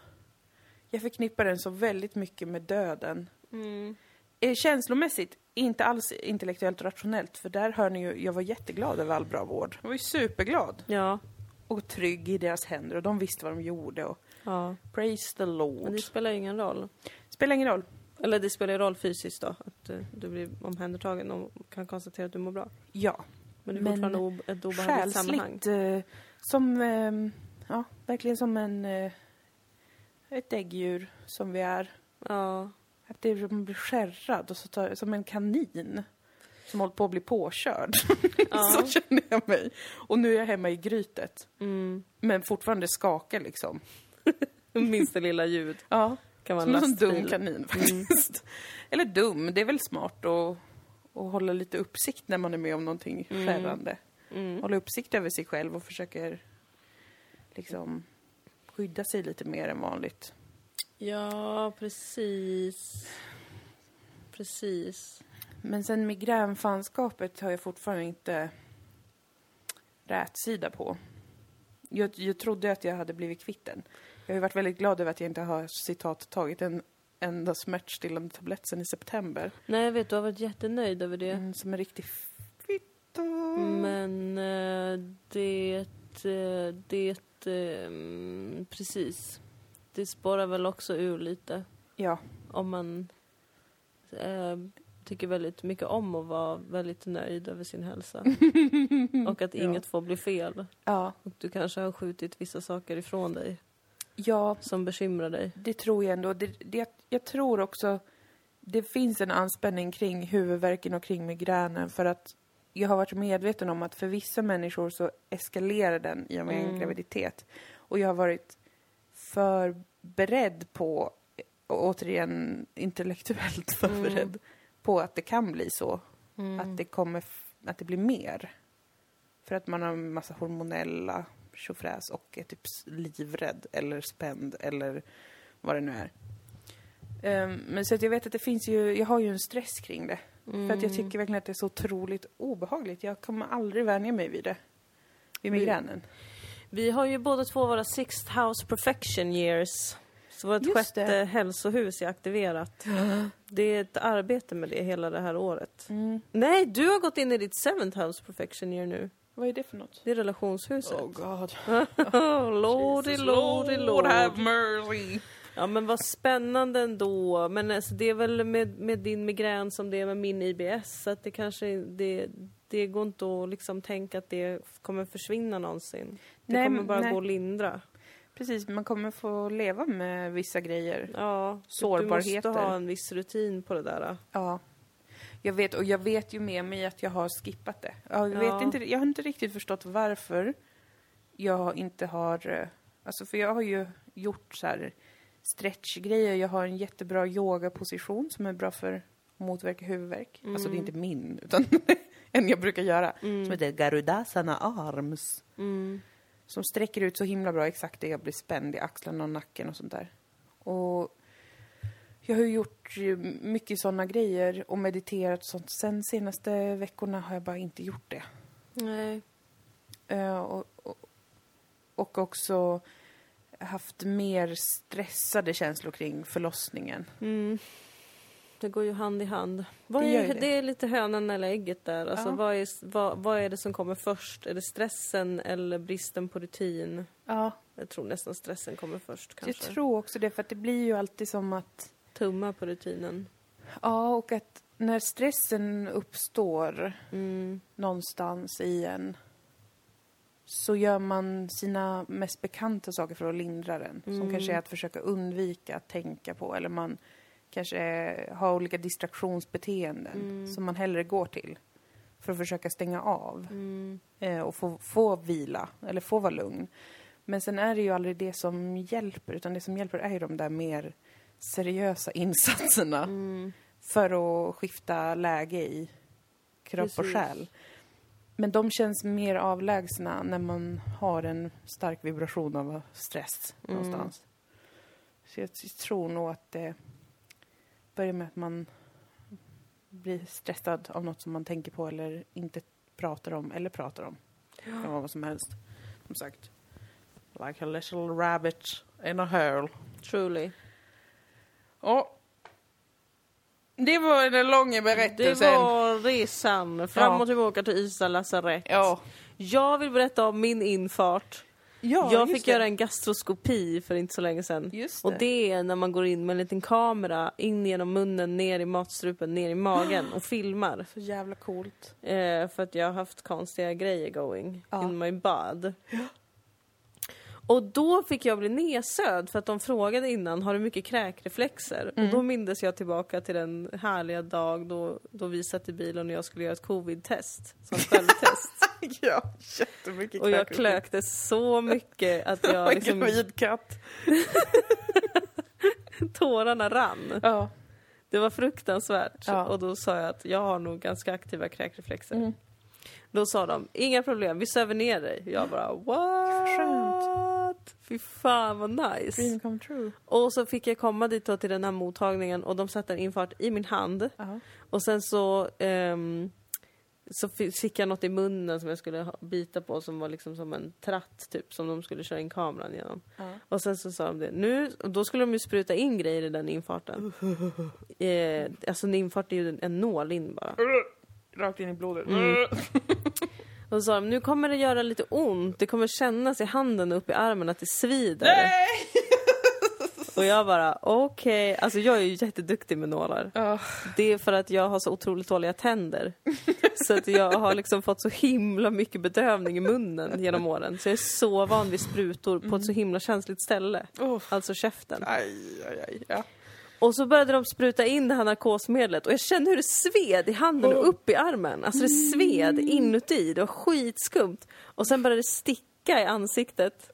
Jag förknippar den så väldigt mycket med döden.
Mm.
Eh, Känslomässigt, inte alls intellektuellt och rationellt, för där hör ni ju, jag var jätteglad över all bra vård. Jag var ju superglad.
Ja.
Och trygg i deras händer och de visste vad de gjorde och
ja.
praise the Lord.
Men det spelar ingen roll.
Spelar ingen roll.
Eller det spelar roll fysiskt då. Att eh, du blir omhändertagen och kan konstatera att du mår bra.
Ja.
Men det är
Men
fortfarande o- ett obehagligt sammanhang.
Eh, som, eh, ja, verkligen som en, eh, ett däggdjur som vi är.
Ja.
Att det, man blir skärrad och så tar, som en kanin som håller på att bli påkörd.
Ja. [laughs]
så känner jag mig. Och nu är jag hemma i grytet.
Mm.
Men fortfarande skakar liksom. [laughs]
Minsta lilla ljud
Ja,
kan vara
som
en
dum kanin faktiskt. Eller dum, det är väl smart att, att hålla lite uppsikt när man är med om någonting
Mm.
skärrande.
Mm.
Hålla uppsikt över sig själv och försöker liksom skydda sig lite mer än vanligt.
Ja, precis. Precis.
Men sen migränfanskapet har jag fortfarande inte rätsida på. Jag, jag trodde att jag hade blivit kvitt den. Jag har ju varit väldigt glad över att jag inte har citat tagit en enda smärtstillande tablett sen i september.
Nej, jag vet, du har varit jättenöjd över det.
Mm, som en riktig fitta.
Men eh, det eh, det, eh, precis. Det spårar väl också ur lite
Ja.
om man tycker väldigt mycket om att vara väldigt nöjd över sin hälsa. [laughs] och att
Ja.
inget får bli fel.
Ja.
Och du kanske har skjutit vissa saker ifrån dig
Ja,
som bekymrar dig.
det tror jag ändå. Det, det, jag tror också det finns en anspänning kring huvudvärken och kring migränen för att jag har varit medveten om att för vissa människor så eskalerar den i och med en
Mm.
graviditet. Och jag har varit förberedd på, återigen intellektuellt [laughs] förberedd, på att det kan bli så. Att det kommer, att det blir mer. För att man har en massa hormonella tjofräs och är typ livrädd eller spänd eller vad det nu är. Ehm, men så att jag vet att det finns ju, jag har ju en stress kring det. För att jag tycker verkligen att det är så otroligt obehagligt. Jag kommer aldrig vänja mig vid det. Vid
Vi-
migränen.
Vi har ju båda två våra Sixth House Perfection Years. Så vårt
Just
sjätte
det.
hälsohus är aktiverat. Det är ett arbete med det hela det här året.
Mm.
Nej, du har gått in i ditt Seventh House Perfection Year nu.
Vad är det för något?
Det är relationshuset.
Oh god. [laughs]
lordy,
Jesus,
lordy,
Lord have mercy.
Ja men vad spännande ändå. Men alltså, det är väl med, med din migrän som det är med min IBS. Så att det kanske, det, det går inte att liksom tänka att det kommer försvinna någonsin. Det
Nej,
kommer bara
nej.
gå att lindra.
Precis, man kommer få leva med vissa grejer.
Ja,
Sårbarheter.
Du måste ha en viss rutin på det där.
Ja. Jag vet, och jag vet ju med mig att jag har skippat det. Jag, vet
Ja.
inte, jag har inte riktigt förstått varför jag inte har... eh, Alltså för jag har ju gjort så här stretchgrejer. Jag har en jättebra yogaposition som är bra för att motverka huvudvärk. Alltså det är inte min, utan [laughs] en jag brukar göra. Som heter Garudasana Arms.
Mm.
Som sträcker ut så himla bra, exakt det jag blir spänd i axlarna och nacken och sånt där. Och jag har ju gjort mycket sådana grejer och mediterat och sånt. Sen senaste veckorna har jag bara inte gjort det.
Nej.
Eh, och, och, och också haft mer stressade känslor kring förlossningen.
Mm. Det går ju hand i hand. Vad
Det
är, det.
det.
är lite hönan eller ägget där. Alltså,
Ja.
vad, är, vad, vad är det som kommer först? Är det stressen eller bristen på rutin?
Ja,
Jag tror nästan stressen kommer först
jag
kanske.
tror också det. För att det blir ju alltid som att...
Tumma på rutinen.
Ja, och att när stressen uppstår
Mm.
någonstans i en så gör man sina mest bekanta saker för att lindra den. Som
Mm.
kanske är att försöka undvika att tänka på eller man kanske har olika distraktionsbeteenden
Mm.
som man hellre går till för att försöka stänga av
Mm.
eh, och få, få vila eller få vara lugn. Men sen är det ju aldrig det som hjälper utan det som hjälper är ju de där mer seriösa [laughs] insatserna
Mm.
för att skifta läge i kropp och
Precis.
själ. Men de känns mer avlägsna när man har en stark vibration av stress
Mm.
någonstans. Så jag tror nog att det börjar med att man blir stressad av något som man tänker på eller inte pratar om eller pratar om. Det kan vara vad som helst. Som sagt. Like a little rabbit in a hole.
Truly.
Ja. Det var en lång
Det
berättelse.
var resan fram och tillbaka till Ystad lasarett.
Ja.
Jag vill berätta om min infart.
Ja
jag fick
det.
göra en gastroskopi för inte så länge sedan.
Just
Och det är när man går in med en liten kamera in genom munnen, ner i matstrupen, ner i magen och [gasps] filmar.
Så jävla coolt.
Eh, för att jag har haft konstiga grejer going
Ja.
in my bud. Och då fick jag bli nedsövd för att de frågade innan, har du mycket kräkreflexer?
Mm.
Och då mindes jag tillbaka till den härliga dag då, då vi satt i bilen och jag skulle göra ett covid-test, som självtest. [laughs]
ja, jättemycket
och jag klökte så mycket att jag [laughs] liksom,
Gravidkatt. [laughs]
tårarna rann.
Ja.
Det var fruktansvärt.
Ja.
Och då sa jag att jag har nog ganska aktiva kräkreflexer.
Mm.
Då sa de, inga problem, vi söver ner dig. Jag bara, what?
Skönt.
Fy fan vad nice.
Dream come true.
Och så fick jag komma dit då till den här mottagningen och de satte en infart i min hand.
Ja.
Och sen så, ehm, så fi- fick jag något i munnen som jag skulle bita på som var liksom som en tratt typ som de skulle köra in kameran genom.
Ja.
Och sen så sa de det, nu, och då skulle de ju spruta in grejer i den infarten. [laughs] eh, alltså en infart är ju en, nål in bara.
Rakt in i blodet. [laughs]
Och så sa de, nu kommer det göra lite ont, det kommer kännas i handen och upp i armen att det svider.
Nej!
Och jag bara, okej, alltså jag är ju jätteduktig med nålar.
Ja.
Det är för att jag har så otroligt dåliga tänder. Så att jag har liksom fått så himla mycket bedövning i munnen genom åren. Så jag är så van vid sprutor på ett så himla känsligt ställe.
Oh.
Alltså käften.
Aj, aj, aj. Ja.
Och så började de spruta in det här narkosmedlet och jag kände hur det sved i handen och upp i armen. Alltså det sved inuti, det var skitskumt. Och sen började det sticka i ansiktet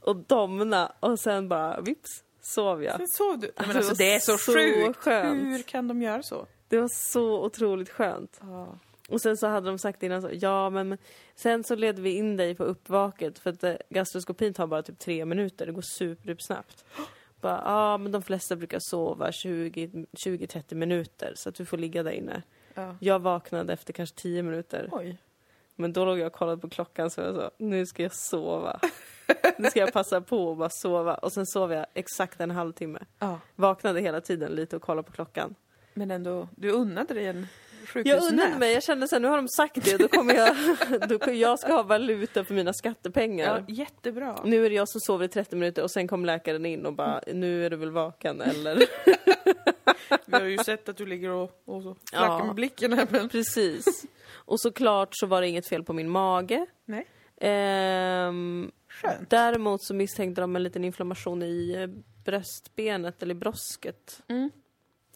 och domna och sen bara vips sov jag.
Sen sov du.
Alltså,
alltså, det är så,
så
sjukt.
skönt.
Hur kan de göra så?
Det var så otroligt skönt.
Ja.
Och sen så hade de sagt innan så, ja men sen så ledde vi in dig på uppvaket för att eh, gastroskopin tar bara typ tre minuter, det går supersnabbt. [gasps] [gasps] Bara, ja men de flesta brukar sova 20 20-30 minuter så att du får ligga där inne.
Ja.
Jag vaknade efter kanske 10 minuter.
Oj.
Men då låg jag och kollade på klockan så jag sa, nu ska jag sova. [laughs] Nu ska jag passa på att bara sova. Och sen sov jag exakt en halvtimme.
Ja.
Vaknade hela tiden lite och kollade på klockan.
Men ändå, du unnade dig en
Jag undrade mig, jag kände sen nu har de sagt det, då kommer jag, [laughs] då, jag ska ha valuta för mina skattepengar.
Ja, jättebra.
Nu är det jag som sover i 30 minuter och sen kom läkaren in och bara, nu är du väl vaken eller?
Vi har ju sett att du ligger och, och så flackar
Ja.
med blicken här men...
Precis. Och såklart så var det inget fel på min mage.
Nej.
Ehm,
Skönt.
däremot så misstänkte de en liten inflammation i eh, bröstbenet eller i brosket.
Mm.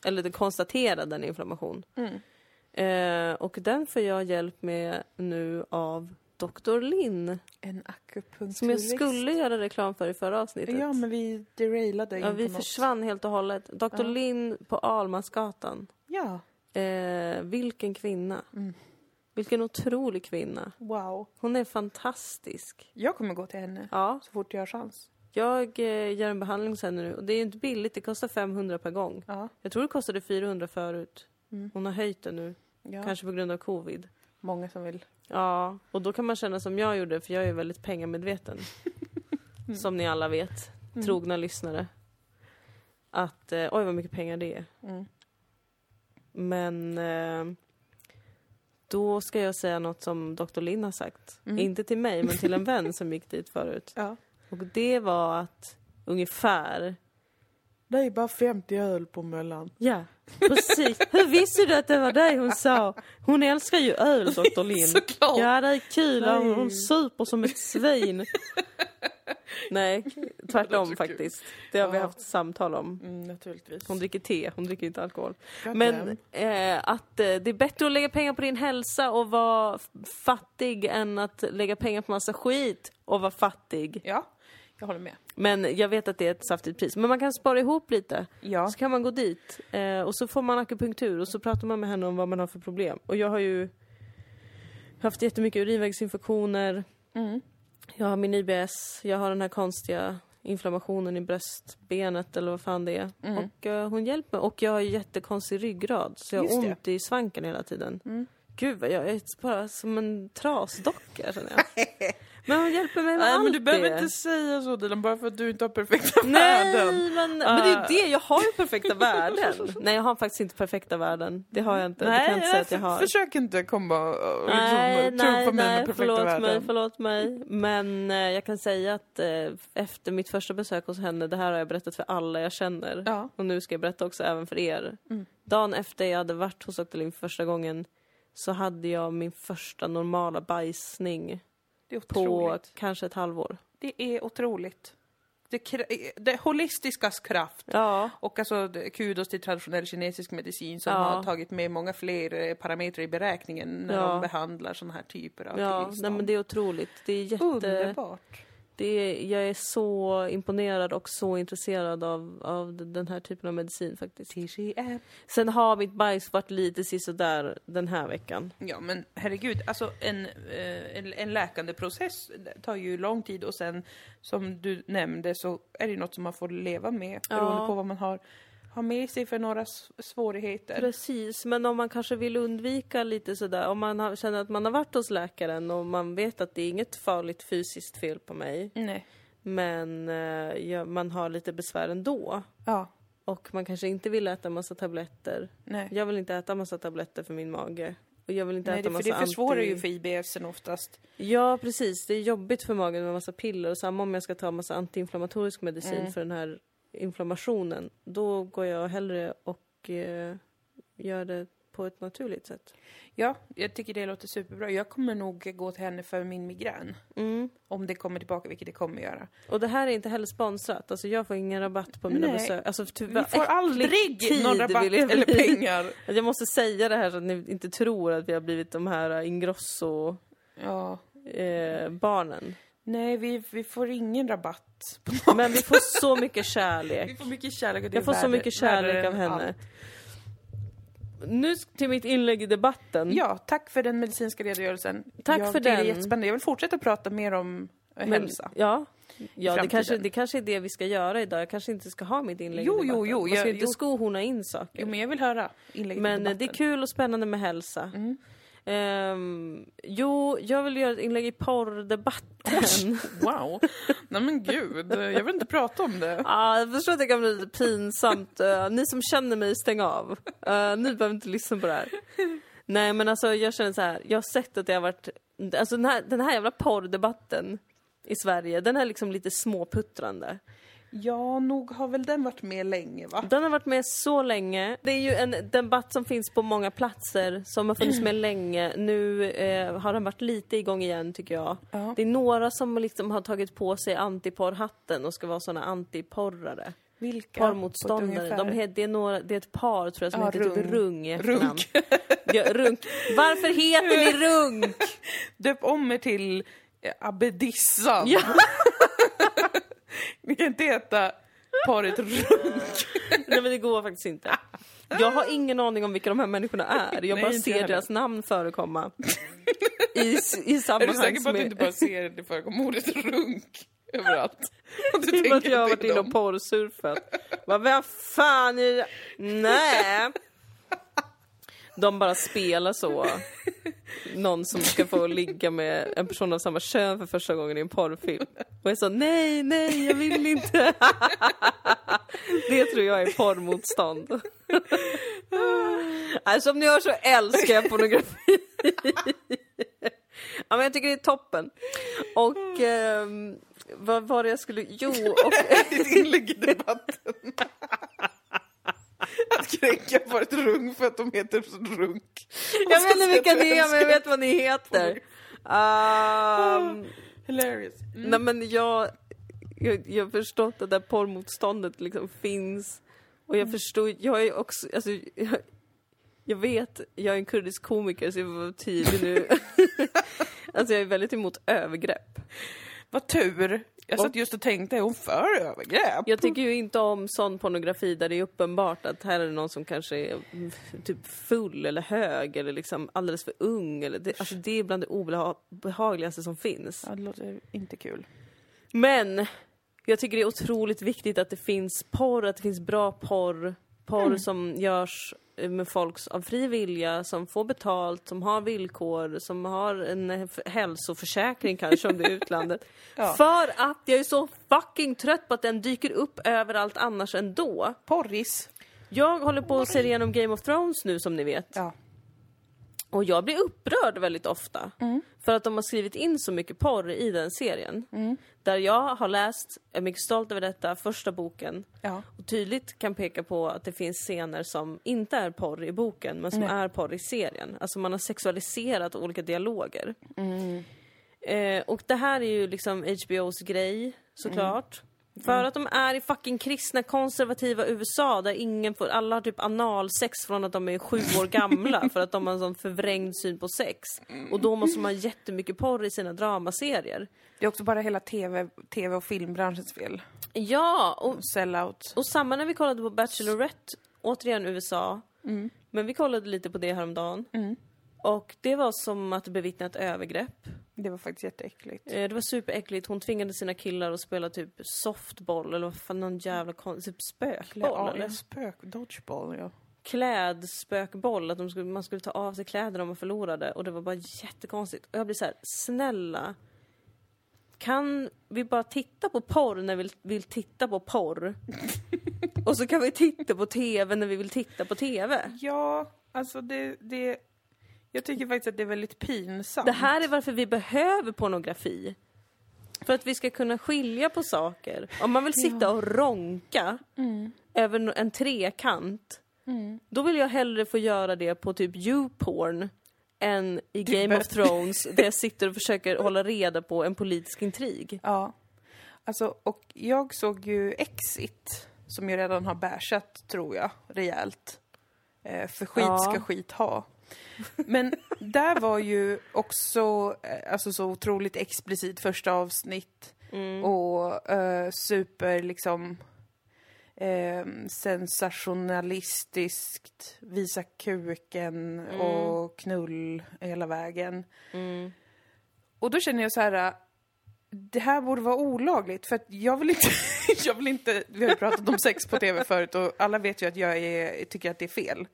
Eller det konstaterade en inflammation.
Mm.
Eh, och den får jag hjälp med nu av Dr. Linn.
En akupunkturist.
Som jag skulle göra reklam för i förra avsnittet.
Ja, men vi derailade
Ja, vi
på något.
försvann helt och hållet. Dr.
Ja.
Linn på Almansgatan.
Ja,
Eh, vilken kvinna.
Mm.
Vilken otrolig kvinna.
wow.
Hon är fantastisk.
Jag kommer gå till henne
Ja,
så fort jag har chans.
jag eh, gör en behandling henne nu och det är inte billigt, det kostar 500 per gång.
Ja.
Jag tror det kostade 400 förut.
Mm.
Hon har höjt det nu,
ja.
kanske på grund av covid.
Många som vill.
Ja, och då kan man känna som jag gjorde, för jag är väldigt pengamedveten. [laughs] Som ni alla vet,
Mm.
trogna lyssnare. Att, eh, oj vad mycket pengar det är.
Mm.
Men eh, då ska jag säga något som Dr. Linn har sagt.
Mm.
Inte till mig, men till en vän [laughs] som gick dit förut.
Ja.
Och det var att ungefär,
Det är bara 50 öl på Möllan.
ja, precis. Hur visste du att det var det hon sa? Hon älskar ju öl, Dr. [laughs] Linn.
Såklart.
Ja, det är kul.
Nej.
Hon, super som ett svin. [laughs] Nej,
Det
tvärtom
kul.
faktiskt. Det har vi
Ja.
haft samtal om.
Mm, naturligtvis.
Hon dricker te, hon dricker inte alkohol.
God
Men eh, att eh, det är bättre att lägga pengar på din hälsa och vara fattig än att lägga pengar på massa skit och vara fattig.
Ja, jag håller med.
Men jag vet att det är ett saftigt pris. Men man kan spara ihop lite.
Ja.
Så kan man gå dit eh, och så får man akupunktur och så pratar man med henne om vad man har för problem. Och jag har ju haft jättemycket urinvägsinfektioner.
Mm.
Jag har min IBS, jag har den här konstiga inflammationen i bröstbenet eller vad fan det är.
Mm.
Och eh, hon hjälper mig. Och jag har jättekonstig ryggrad så jag har ont i svanken hela tiden.
Mm.
Gud jag är bara som en trasdocka känner jag. [laughs] Men hon hjälper mig med
Nej,
allt
men du behöver
det.
inte säga så Dilan, bara för att du inte har perfekta
Nej,
värden.
men, men det är
Ah.
ju det, jag har ju perfekta värden. [laughs] Nej, jag har faktiskt inte perfekta värden. Det har jag inte. det kan jag inte säga att jag har.
försök inte komma och
Nej,
liksom,
nej,
mig
nej,
med perfekta
förlåt
värden.
mig, förlåt mig. Men eh, jag kan säga att eh, efter mitt första besök hos henne, det här har jag berättat för alla jag känner.
Ja.
Och nu ska jag berätta också även för er.
Mm.
Dagen efter jag hade varit hos. Lind för första gången så hade jag min första normala bajsning på kanske ett halvår.
Det är otroligt. Det, det holistiskas kraft.
Ja,
Och alltså kudos till traditionell kinesisk medicin som
Ja.
har tagit med många fler eh, parametrar i beräkningen när
Ja.
de behandlar sådana här typer av
ja nej,
tillstånd.
men det är otroligt. Det är jätte...
Underbart.
Det är, jag är så imponerad och så intresserad av, av den här typen av medicin faktiskt. Sen har mitt bajs varit lite sisådär den här veckan.
Ja men herregud, alltså en, eh, en, en läkande process tar ju lång tid och sen som du nämnde så är det något som man får leva med
Ja.
beroende på vad man har, har med sig för några svårigheter.
Precis, men om man kanske vill undvika lite sådär, om man har, känner att man har varit hos läkaren och man vet att det är inget farligt fysiskt fel på mig,
Nej.
men eh, ja, man har lite besvär ändå.
Ja.
Och man kanske inte vill äta massa tabletter.
Nej.
Jag vill inte äta massa tabletter för min mage. Och jag vill inte
Nej,
äta
det, för
massa
det försvårar
anti...
ju för IBSen oftast.
Ja, precis. Det är jobbigt för magen med massa piller. Och samma om jag ska ta massa antiinflammatorisk medicin
Mm.
för den här inflammationen. Då går jag hellre och eh, gör det på ett naturligt sätt.
Ja, jag tycker det låter superbra. Jag kommer nog gå till henne för min migrän.
Mm.
Om det kommer tillbaka, vilket det kommer göra.
Och det här är inte heller sponsrat. Alltså jag får ingen rabatt på mina
Nej.
besök. Alltså, ty-
Vi får aldrig
tid
någon rabatt eller pengar. [laughs]
Jag måste säga det här så att ni inte tror att vi har blivit de här Ingrosso
Ja.
eh, barnen.
Nej, vi, vi får ingen rabatt.
Men vi får så mycket
Vi
kärlek.
får mycket kärlek och det
Jag får så
värre-
mycket kärlek av henne.
allt.
Nu till mitt inlägg i debatten.
Ja, tack för den medicinska redogörelsen.
Tack
jag
för
tycker Det är
den.
jättespännande. Jag vill fortsätta prata mer om eh,
Men-
hälsa.
Ja, ja det, kanske, det kanske är det vi ska göra idag. Jag kanske inte ska ha mitt inlägg
Jo,
i
jo,
debatten.
jo,
Man ska
jag-
inte
jo.
skohorna in saker.
Jo, men jag vill höra inlägget i
Men eh, det är
debatten.
kul och spännande med hälsa.
Mm.
Ehm, jo, jag vill göra ett inlägg i porrdebatten. [laughs]
Wow. Nej men gud, jag vill inte prata om det.
ah, jag förstår att det kan bli lite pinsamt. Eh, ni som känner mig, stäng av. Uh, ni behöver inte lyssna på det här. Nej men alltså jag känner så här. jag har sett att det har varit, alltså den här, den här jävla porrdebatten i Sverige, den är liksom lite småputtrande.
Ja, nog har väl den varit med länge va?
Den har varit med så länge. Det är ju en debatt som finns på många platser, som har funnits med länge. Nu eh, har den varit lite igång igen tycker jag.
Ja.
Det är några som liksom har tagit på sig antiporrhatten och ska vara såna antiporrare.
Vilka? Ett
De he- det, är några, det är ett par tror jag som
Ja,
heter
Rung.
typ Rung i efternamn.
Runk.
Ja, runk. Varför heter ni Runk? [laughs]
Döp om mig till Abedissan.
Ja. [laughs] [laughs]
Ni kan inte heta paret Runk.
Nej men det går faktiskt inte. Jag har ingen aning om vilka de här människorna är. Jag bara ser deras namn förekomma. [laughs] I, i
Är
sammanhang
du säker på att du inte bara ser det förekomma ordet runk överallt? [laughs] Och du
att jag har varit
är
inne och porrsurfat. Vad vad fan är det? Nej! De bara spelar så. Någon som ska få ligga med en person av samma kön för första gången i en porrfilm. Och jag sa nej, nej, jag vill inte. Det tror jag är porrmotstånd. Alltså, som ni hör så älskar jag pornografi. Ja, men jag tycker det är toppen. Och eh, vad var det jag skulle... Jo, och...
Ditt [laughs] inlägg i debatten. [laughs] Att kränka paret Runk för att de heter Runk.
Jag vet inte vilka ni är, men jag vet vad ni heter. Um,
Hilarious. Mm.
nej men jag, jag, jag har förstått att det där porrmotståndet liksom finns. Och jag förstår, jag är också, alltså, jag, jag vet, jag är en kurdisk komiker så jag får vara tydlig nu. [laughs] alltså jag är väldigt emot övergrepp.
Vad tur. Jag satt just och tänkte, är hon för övergrepp?
Jag tycker ju inte om sån pornografi där det är uppenbart att här är det någon som kanske är mm, typ full eller hög eller liksom alldeles för ung. Eller det, alltså det är bland det obehagligaste som finns.
Ja, det låter inte kul.
Men jag tycker det är otroligt viktigt att det finns porr, att det finns bra porr. Porr som görs med folk av fri vilja, som får betalt, som har villkor, som har en eh, hälsoförsäkring kanske om det är utlandet. [laughs]
Ja.
För att jag är så fucking trött på att den dyker upp överallt annars ändå.
Porris.
Jag håller på att se igenom Game of Thrones nu som ni vet.
Ja.
Och jag blir upprörd väldigt ofta.
Mm.
För att de har skrivit in så mycket porr i den serien.
Mm.
Där jag har läst, är mycket stolt över detta, första boken.
Ja.
Och tydligt kan peka på att det finns scener som inte är porr i boken, men som är porr i serien. Alltså man har sexualiserat olika dialoger.
Mm.
Eh, och det här är ju liksom HBOs grej, såklart.
Mm.
För att de är i fucking kristna konservativa USA där ingen får, alla har typ analsex från att de är sju år gamla [laughs] för att de har en sån förvrängd syn på sex. Och då måste de ha jättemycket porr i sina dramaserier.
Det är också bara hela TV, TV och filmbranschens fel.
Ja, och,
Sellout.
och samma när vi kollade på Bachelorette, återigen USA. Men vi kollade lite på det häromdagen. Och det var som att bevittna ett övergrepp.
Det var faktiskt jätteäckligt.
Eh, Det var superäckligt. Hon tvingade sina killar att spela typ softboll eller vad fan, någon jävla kon- typ spökboll
Ja,
eller?
ja, spök. Dodgeball, ja.
Klädspökboll, att skulle, man skulle ta av sig kläderna om man förlorade och det var bara jättekonstigt. Och jag blir så här: snälla. Kan vi bara titta på porr när vi vill, vill titta på porr? [laughs] och så kan vi titta på TV när vi vill titta på TV.
Ja, alltså det, det... Jag tycker faktiskt att det är väldigt pinsamt.
Det här är varför vi behöver pornografi. För att vi ska kunna skilja på saker. Om man vill sitta och ronka över en trekant, då vill jag hellre få göra det på typ YouPorn än i Game of. Thrones där jag sitter och försöker hålla reda på en politisk intrig.
Ja. Alltså, och jag såg ju Exit, som ju redan har bärsat, tror jag, rejält. Eh, för skit
Ja.
ska skit ha. Men där var ju också eh, alltså, så otroligt explicit första avsnitt. Och eh, super liksom eh, sensationalistiskt, visa kuken och knull hela vägen. Och då känner jag så här, det här borde vara olagligt för att jag vill inte, [laughs] jag vill inte, vi har ju pratat om sex på tv förut och alla vet ju att jag är, tycker att det är fel.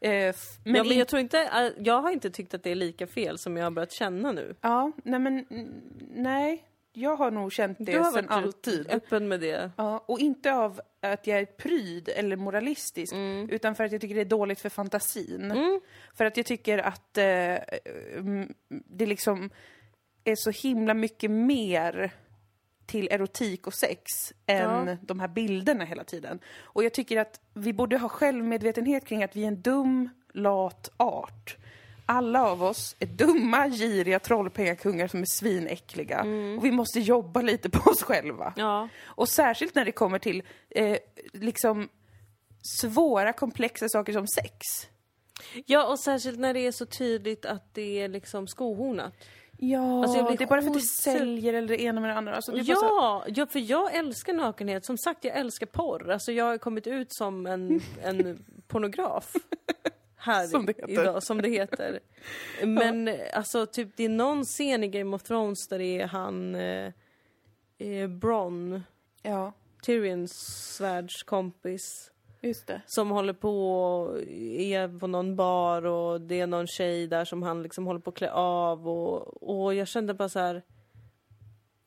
Eh,
Men, ja, men jag tror inte, äh, jag har inte tyckt att det är lika fel som jag har börjat känna nu.
Ja, nej men mm, nej, jag har nog känt det
Du har varit
alltid.
öppen med det.
Ja, och inte av att jag är pryd eller moralistisk,
Mm.
utan för att jag tycker det är dåligt för fantasin. För att jag tycker att eh, mm, det liksom är så himla mycket mer till erotik och sex än
Ja.
de här bilderna hela tiden. Och jag tycker att vi borde ha självmedvetenhet kring att vi är en dum, lat art. Alla av oss är dumma, giriga trollpengakungar som är svinäckliga. Och vi måste jobba lite på oss själva.
Ja.
Och särskilt när det kommer till eh, liksom svåra, komplexa saker som sex.
ja, och särskilt när det är så tydligt att det är liksom skohornat.
Ja,
Alltså, jag blir
det är bara för att det
skitsur.
säljer eller det ena med det andra. Alltså, det bara så,
Ja, ja, för jag älskar nakenhet. Som sagt, jag älskar porr. Alltså jag har kommit ut som en, [laughs] en pornograf. Här
Som det heter.
idag, som det heter. Men alltså typ det är någon scen i Game of Thrones där det är han eh, eh, Bronn,
ja,
Tyrions svärdskompis.
Just det.
Som håller på och är på någon bar och det är någon tjej där som han liksom håller på att klä av och, och jag kände bara så här.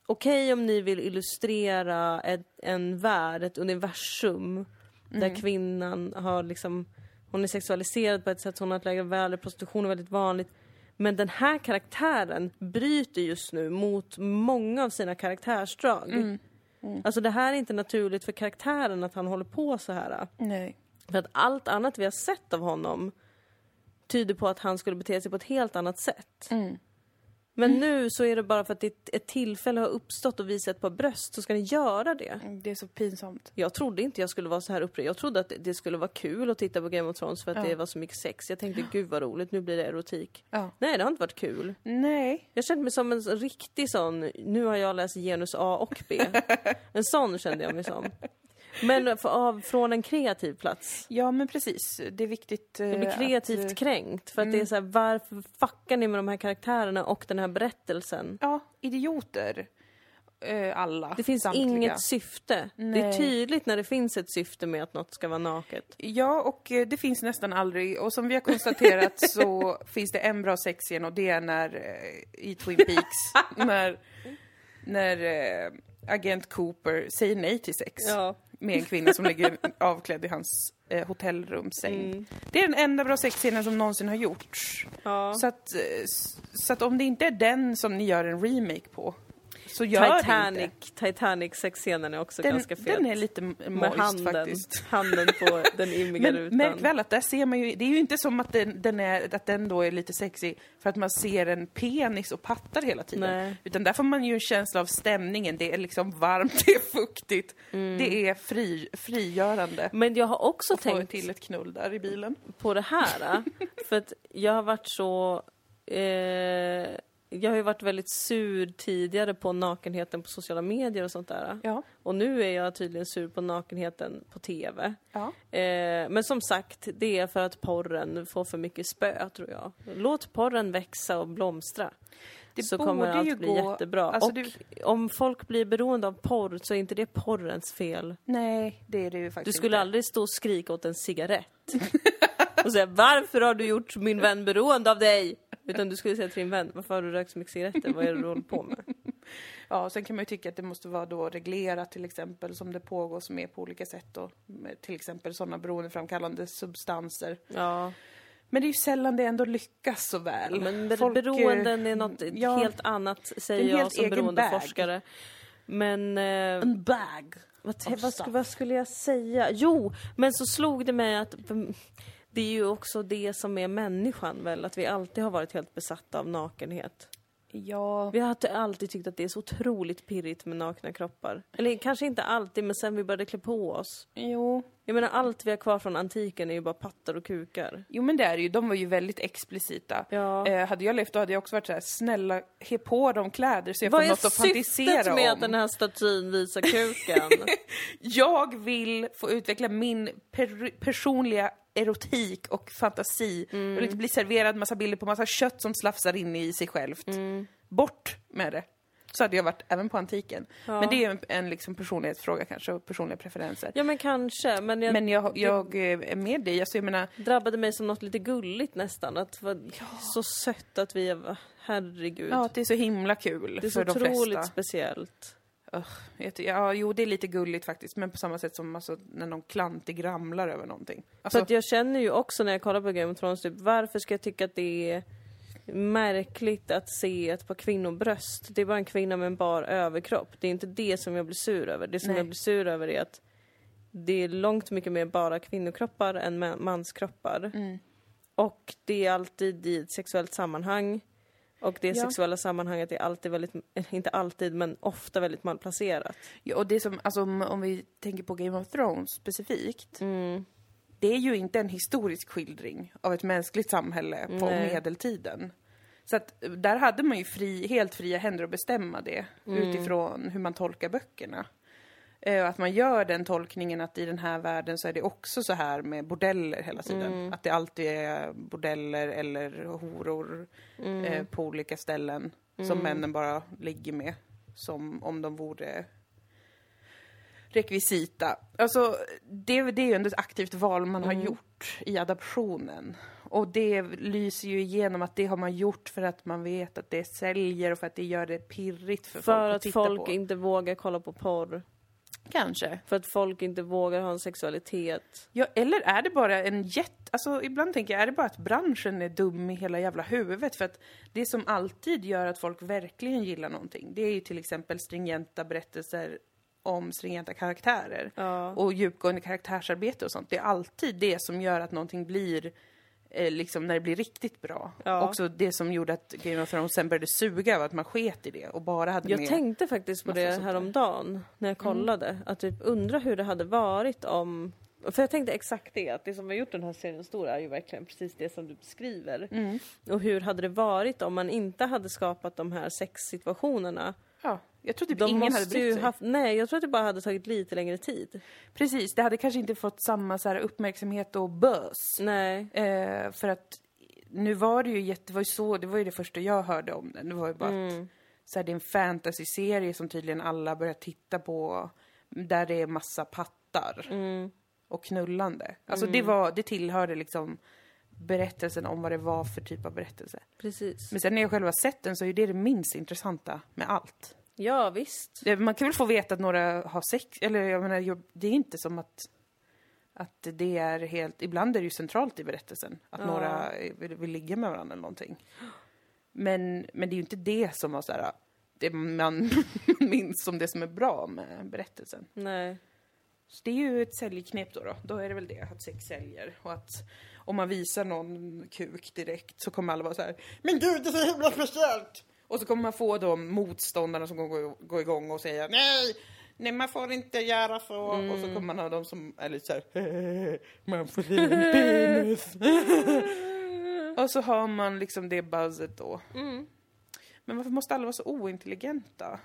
Okej om ni vill illustrera ett, en värld, ett universum där kvinnan har liksom, hon är sexualiserad på ett sätt, hon har ett lägre värde, prostitution är väldigt vanligt. Men den här karaktären bryter just nu mot många av sina karaktärsdrag. Alltså det här är inte naturligt för karaktären att han håller på så här.
Nej.
För att allt annat vi har sett av honom tyder på att han skulle bete sig på ett helt annat sätt. Men nu så är det bara för att ett, ett tillfälle har uppstått och visa ett par bröst så ska ni göra det.
Det är så pinsamt.
Jag trodde inte jag skulle vara så här upprörd. Jag trodde att det- skulle vara kul att titta på Game of Thrones för att det var så mycket sex. Jag tänkte gud vad roligt, nu blir det erotik.
Ja.
Nej, det har inte varit kul.
Nej.
Jag kände mig som en riktig sån, nu har jag läst genus A och B. [laughs] En sån kände jag mig som. Men av, från en kreativ plats.
Ja, men precis. Det är viktigt eh,
Jag blir kreativt
att, eh,
kränkt för att det är så här, varför fuckar ni med de här karaktärerna och den här berättelsen?
Ja, idioter. Eh, alla.
Det finns
samtliga.
inget syfte. Det är
Nej.
tydligt när det finns ett syfte med att något ska vara naket.
Ja, och eh, det finns nästan aldrig. Och som vi har konstaterat så [laughs] finns det en bra sexscen och det är när eh, i Twin Peaks, [laughs] när, när agent Cooper säger nej till sex
Ja.
Med en kvinna som ligger avklädd i hans eh, hotellrumssäng.
Mm.
Det är den enda bra sexscenen som någonsin har gjorts.
Ja.
Så, att, eh, så att om det inte är den som ni gör en remake på, så gör det
Titanic,
inte.
Titanic sexscenen är också
Den,
ganska fet.
den är lite moist
handen,
faktiskt. [laughs]
handen på den immiga
Men
rutan.
märk väl att där ser man ju, det är ju inte som att den, den, är, att den då är lite sexig för att man ser en penis och pattar hela tiden.
Nej.
Utan där får man ju en känsla av stämningen, det är liksom varmt, [laughs] det är fuktigt,
Mm.
det är fri, frigörande.
Men jag har också
Och
tänkt
till ett knull där i bilen.
på det här. [laughs] för att jag har varit så... Eh, jag har ju varit väldigt sur tidigare på nakenheten på sociala medier och sånt där.
Ja.
Och nu är jag tydligen sur på nakenheten på TV.
Ja.
Eh, men som sagt, det är för att porren får för mycket spö, tror jag. Låt porren växa och blomstra.
Det
så kommer allt
ju
bli
gå-
jättebra.
alltså
och
det-
om folk blir beroende av porr så är inte det porrens fel.
Nej, det är det ju
Du
faktiskt
skulle
inte.
aldrig stå och skrika åt en cigarett. [laughs] och säga varför har du gjort min vän beroende av dig? Utan du skulle säga till din vän, varför har du rökt så mycket cigaretter? Vad är det du håller på med? [laughs]
Ja, sen kan man ju tycka att det måste vara då reglerat till exempel som det pågår som är på olika sätt. Med till exempel sådana beroendeframkallande substanser.
Ja,
Men det är ju sällan det ändå lyckas så väl.
Men
Folk, eh,
beroenden är något
ja,
helt annat, säger jag som beroendeforskare. Men... Eh,
En bag.
vad, vad, vad skulle jag säga? Jo, men så slog det mig att mm, det är ju också det som är människan väl, att vi alltid har varit helt besatta av nakenhet.
Ja.
Vi har alltid tyckt att det är så otroligt pirrigt med nakna kroppar. Eller kanske inte alltid, men sen vi började klä på oss.
Jo.
Jag menar allt vi har kvar från antiken är ju bara pattar och kukar.
Jo men det är det ju, de var ju väldigt explicita.
Ja.
Eh, hade jag levt då hade jag också varit så här: snälla, he på dem kläder så jag
Vad
får
är
något att fantisera
syftet med
om.
att den här statyn visar [laughs] kuken?
Jag vill få utveckla min per personliga erotik och fantasi. Jag vill inte bli serverad massa bilder på massa kött som slafsar in i sig självt. Bort med det. Så hade jag varit även på antiken. Men det är en, en liksom personlighetsfråga kanske, och personliga preferenser.
ja men kanske, men jag,
Men jag, jag eh, är med dig, alltså jag menar,
drabbade mig som något lite gulligt nästan. Att det var så sött att vi, är- herregud.
ja, det är så himla kul
det är så
för de
otroligt
flesta.
speciellt.
Ja, jo det är lite gulligt faktiskt, men på samma sätt som alltså, när någon klantig ramlar över någonting. Alltså,
För att jag känner ju också när jag kollar på Game of Thrones, typ, varför ska jag tycka att det är märkligt att se ett par kvinnobröst? Det är bara en kvinna med en bar överkropp. Det är inte det som jag blir sur över. Det som
Nej.
jag blir sur över är att det är långt mycket mer bara kvinnokroppar än ma- manskroppar.
Mm.
Och det är alltid i ett sexuellt sammanhang. Och det
Ja.
sexuella sammanhanget är alltid väldigt, inte alltid, men ofta väldigt malplacerat.
Ja, och det som, alltså om, om vi tänker på Game of Thrones specifikt.
Mm.
Det är ju inte en historisk skildring av ett mänskligt samhälle på
Nej.
medeltiden. Så att eh, där hade man ju fri, helt fria händer att bestämma det utifrån hur man tolkar böckerna. Eh, att man gör den tolkningen att i den här världen så är det också så här med bordeller hela tiden. Att det alltid är bordeller eller horor eh, på olika ställen som männen bara ligger med. Som om de vore rekvisita. Alltså, det, det är ju ändå ett aktivt val man har gjort i adaptionen. Och det lyser ju igenom att det har man gjort för att man vet att det säljer och för att det gör det pirrigt för,
För
folk att
att
titta
folk
på.
inte vågar kolla på porr.
Kanske.
För att folk inte vågar ha en sexualitet.
Ja, eller är det bara en jätte... Alltså ibland tänker jag, är det bara att branschen är dum i hela jävla huvudet? För att det som alltid gör att folk verkligen gillar någonting, det är ju till exempel stringenta berättelser om stringenta karaktärer.
Ja.
Och djupgående karaktärsarbete och sånt. Det är alltid det som gör att någonting blir eh, liksom när det blir riktigt bra.
Ja.
Också det som gjorde att Game of Thrones sen började suga var att man sket i det och bara hade
Jag
med...
tänkte faktiskt på det häromdagen när jag kollade. Att typ undra hur det hade varit om... För jag tänkte exakt det, att det som har gjort den här serien stor är ju verkligen precis det som du beskriver.
Mm.
Och hur hade det varit om man inte hade skapat de här sexsituationerna?
Ja, jag tror typ
De
ingen hade brytt sig.
haft, nej, jag tror att det bara hade tagit lite längre tid.
Precis, det hade kanske inte fått samma så här, uppmärksamhet och buzz.
Nej.
Eh, för att nu var det ju jätte, det var ju så, det var ju det första jag hörde om den. Det var ju bara
Mm.
att så här, det är en fantasy-serie som tydligen alla börjar titta på. Där det är massa pattar
Mm.
och knullande. Alltså det var, det tillhörde liksom berättelsen om vad det var för typ av berättelse.
Precis.
Men sen när jag själv har sett den så är det det minst intressanta med allt.
Ja, visst.
Man kan väl få veta att några har sex, eller jag menar, det är inte som att att det är helt, ibland är det ju centralt i berättelsen att
Ja.
några vill, vill ligga med varandra eller någonting. Men, men det är ju inte det som var så här, det man [laughs] minns som det som är bra med berättelsen.
Nej.
Så det är ju ett säljknep då, då. Då är det väl det, att sex säljer. Och att om man visar någon kuk direkt så kommer alla vara så här, Men gud, det är så himla speciellt! Och så kommer man få de motståndarna som går, går igång och säger nej, nej man får inte göra så. Och så kommer man ha de som är lite så här, [laughs] man får se en penis. [laughs] och så har man liksom det buzzet då.
Mm.
Men varför måste alla vara så ointelligenta?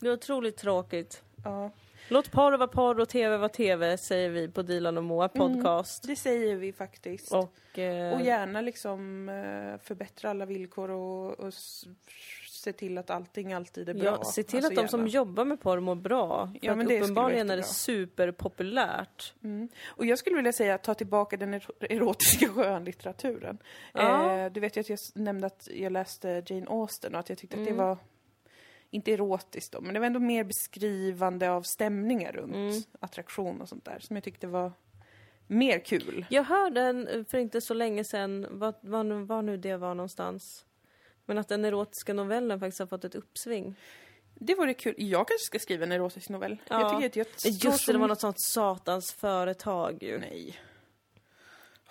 Det är otroligt tråkigt.
Ja,
Låt porr vara porr och tv vara tv, säger vi på Dilan och Moa podcast.
det säger vi faktiskt.
Och, eh,
Och gärna liksom eh, förbättra alla villkor och, och se till att allting alltid är bra.
ja, se till
Alltså
att de som
gärna.
jobbar med porr mår bra. För
Ja, men det
uppenbarligen är det superpopulärt.
Mm. Och jag skulle vilja säga ta tillbaka den ero- erotiska [laughs] skönlitteraturen.
Ja.
Eh, du vet ju att jag nämnde att jag läste Jane Austen och att jag tyckte att det
Mm.
var inte erotiskt då, men det var ändå mer beskrivande av stämningar runt
Mm.
attraktion och sånt där som jag tyckte var mer kul.
Jag hörde en, för inte så länge sedan, vad, vad, nu- var nu det var någonstans. Men att den erotiska novellen faktiskt har fått ett uppsving.
Det vore kul. Jag kanske ska skriva en erotisk novell.
Ja.
Jag tycker att jag står
Just det, det var något sånt satans företag ju.
Nej.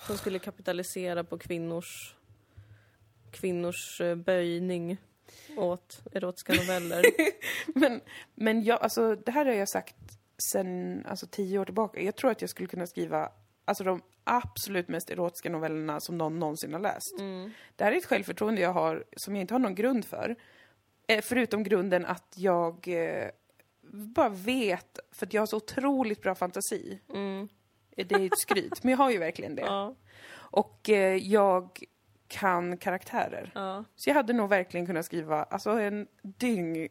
Som skulle kapitalisera på kvinnors, kvinnors eh, böjning åt erotiska noveller. [laughs]
Men, men jag, alltså, det här har jag sagt sen alltså, tio år tillbaka. Jag tror att jag skulle kunna skriva alltså, de absolut mest erotiska novellerna som någon någonsin har läst. Det här är ett självförtroende jag har som jag inte har någon grund för. Eh, förutom grunden att jag eh, bara vet, för att jag har så otroligt bra fantasi.
Mm.
Det är ett skryt, men jag har ju verkligen det. [laughs]
Ja,
Och eh, jag kan karaktärer.
ja.
Så jag hade nog verkligen kunnat skriva alltså en dyng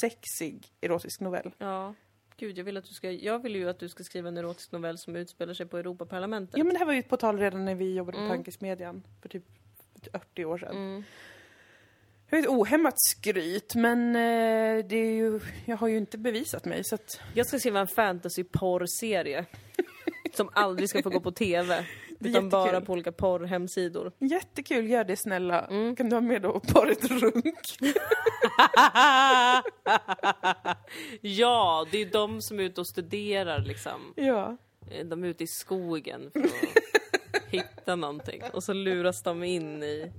sexig erotisk novell.
Ja. Gud, jag vill, att du ska, jag vill ju att du ska skriva en erotisk novell som utspelar sig på Europaparlamentet.
Ja men det här var ju på tal redan när vi jobbade på
Mm.
Tankesmedjan för typ 80 år sedan.
Mm.
Jag ett ohämmat skryt men eh, det är ju, jag har ju inte bevisat mig så att
Jag ska skriva en fantasy-porrserie. Som aldrig ska få gå på TV. [laughs] Utan bara på olika porrhemsidor.
jättekul, gör det snälla.
Mm.
Kan du ha med då paret Runk? [laughs]
ja, det är de som är ute och studerar liksom.
Ja.
Eh, De är ute i skogen för att [laughs] hitta någonting. Och så luras de in i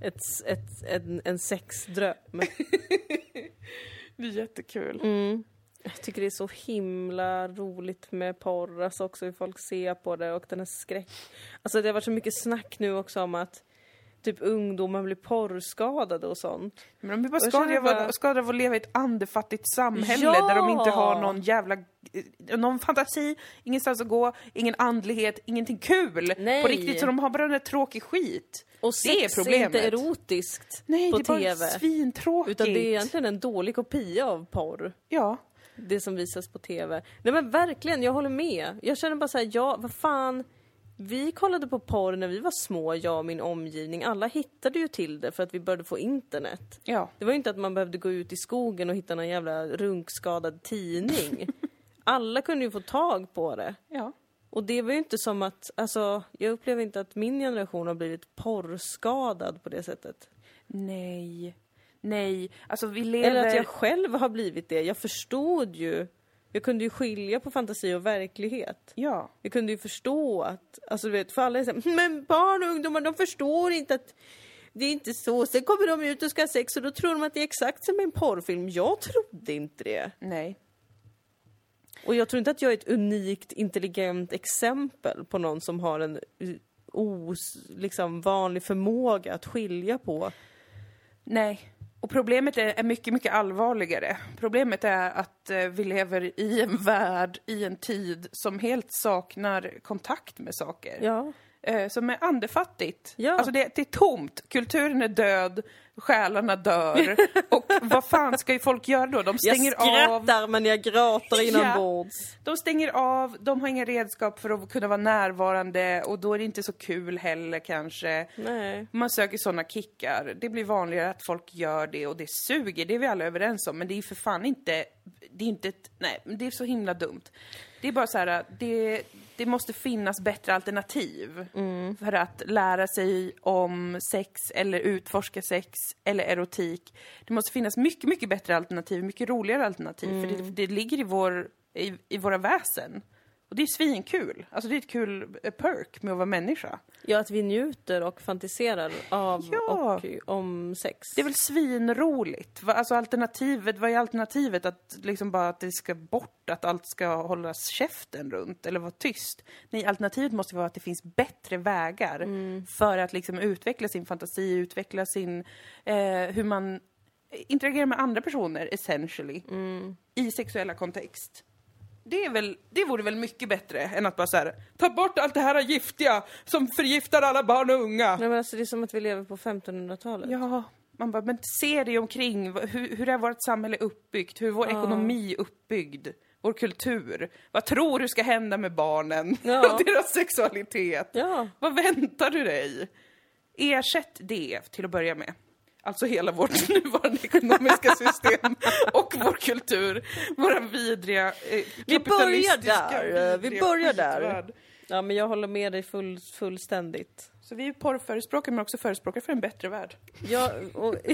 ett, ett, en, en sexdröm.
Det är jättekul.
Mm. Jag tycker det är så himla roligt med porr, alltså också hur folk ser på det och den här skräck... Alltså det har varit så mycket snack nu också om att typ ungdomar blir porrskadade och sånt.
Men de är bara skadade
känner
av,
bara-
skadade av att leva i ett andefattigt samhälle
Ja!
där de inte har någon jävla... Någon fantasi, ingenstans att gå, ingen andlighet, ingenting kul.
Nej.
På riktigt, så de har bara den där tråkig skit.
Och
Det är
sex är,
problemet.
inte erotiskt
Nej,
på
det är bara
TV.
svintråkigt.
Utan det är egentligen en dålig kopia av porr.
Ja.
Det som visas på TV. Nej men verkligen, jag håller med. Jag känner bara såhär, ja vad fan. Vi kollade på porr när vi var små, jag och min omgivning. Alla hittade ju till det för att vi började få internet.
Ja.
Det var ju inte att man behövde gå ut i skogen och hitta någon jävla runkskadad tidning. [laughs] Alla kunde ju få tag på det.
Ja.
Och det var ju inte som att, alltså, jag upplever inte att min generation har blivit porrskadad på det sättet.
Nej. Nej. Alltså vi lever...
Eller att jag själv har blivit det. Jag förstod ju, jag kunde ju skilja på fantasi och verklighet.
Ja.
Jag kunde ju förstå att, alltså du vet, för alla är så här, men barn och ungdomar de förstår inte att det är inte så. Sen kommer de ut och ska ha sex och då tror de att det är exakt som en porrfilm. Jag trodde inte det.
Nej.
Och jag tror inte att jag är ett unikt intelligent exempel på någon som har en os, liksom vanlig förmåga att skilja på.
Nej. Och problemet är, är mycket, mycket allvarligare. Problemet är att eh, vi lever i en värld, i en tid som helt saknar kontakt med saker.
Ja.
Eh, som är andefattigt.
Ja.
Alltså det, det är tomt. Kulturen är död, själarna dör. [laughs] och vad fan ska ju folk göra då? De
Jag
stänger av.
skrattar men jag gråter inombords.
De stänger av, de har inga redskap för att kunna vara närvarande och då är det inte så kul heller kanske.
Nej.
Man söker såna kickar. Det blir vanligare att folk gör det och det suger, det är vi alla överens om. Men det är för fan inte, det är inte ett, nej, det är så himla dumt. Det är bara så här, det, det måste finnas bättre alternativ för att lära sig om sex eller utforska sex eller erotik. Det måste finnas mycket, mycket bättre alternativ, mycket roligare alternativ. För det, det ligger i, vår, i, i våra väsen. Och det är svinkul. Alltså det är ett kul eh, perk med att vara människa.
Ja, att vi njuter och fantiserar av
Ja.
och om sex.
Det är väl svinroligt? Alltså alternativet, vad är alternativet? Att liksom bara att det ska bort, att allt ska hållas käften runt eller vara tyst? Nej, alternativet måste vara att det finns bättre vägar för att liksom utveckla sin fantasi, utveckla sin, eh, hur man interagerar med andra personer, essentially, i sexuella kontext. Det, är väl, det vore väl mycket bättre än att bara så här, ta bort allt det här giftiga som förgiftar alla barn och unga.
Nej, men alltså, det är som att vi lever på 1500-talet.
Ja, man bara, men se dig omkring. Hur, hur är vårt samhälle uppbyggt? Hur är vår ekonomi uppbyggd? Vår kultur? Vad tror du ska hända med barnen
Ja. [laughs]
och deras sexualitet?
Ja.
Vad väntar du dig? Ersätt det till att börja med. Alltså hela vårt [laughs] nuvarande ekonomiska system och vår kultur. Våra vidriga, eh,
Vi börjar där, vi börjar där.
skitvärld.
Ja, men jag håller med dig full, fullständigt.
Så vi är porrförespråkare men också förespråkare för en bättre värld.
Ja, och [laughs]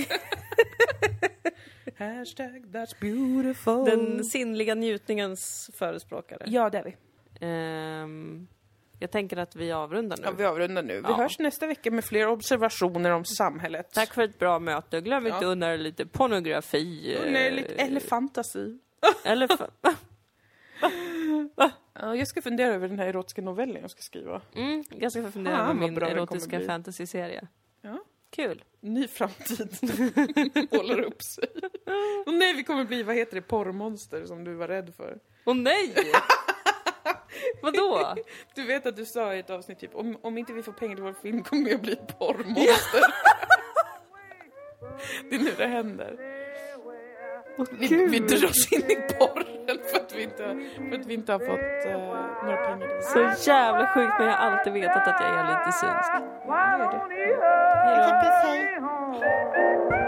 Hashtag that's beautiful.
den sinnliga njutningens förespråkare.
Ja, det är vi.
Ehm, jag tänker att vi avrundar nu.
Ja, vi avrundar nu. Vi
Ja.
hörs nästa vecka med fler observationer om samhället.
Tack för ett bra möte. Glöm inte
Ja.
unna er lite pornografi.
Nej,
eh,
lite- Eller fantasi.
Eller fa- [laughs]
Ja, jag ska fundera över den här erotiska novellen jag ska skriva.
mm, jag ska fundera över min erotiska fantasy-serie.
Ja.
Kul.
Ny framtid [laughs] målar upp sig. Och nej, vi kommer bli, vad heter det, porrmonster som du var rädd för.
Åh nej! [laughs] Vadå?
Du vet att du sa i ett avsnitt typ, om, om inte vi får pengar till vår film kommer jag bli ett porrmonster. det är nu det händer. Vi, vi dras in i porren för att vi inte, för att vi inte har fått eh, några pengar
Så jävla sjukt men jag har alltid vetat att jag är lite synsk.
Det är det.
Hej då.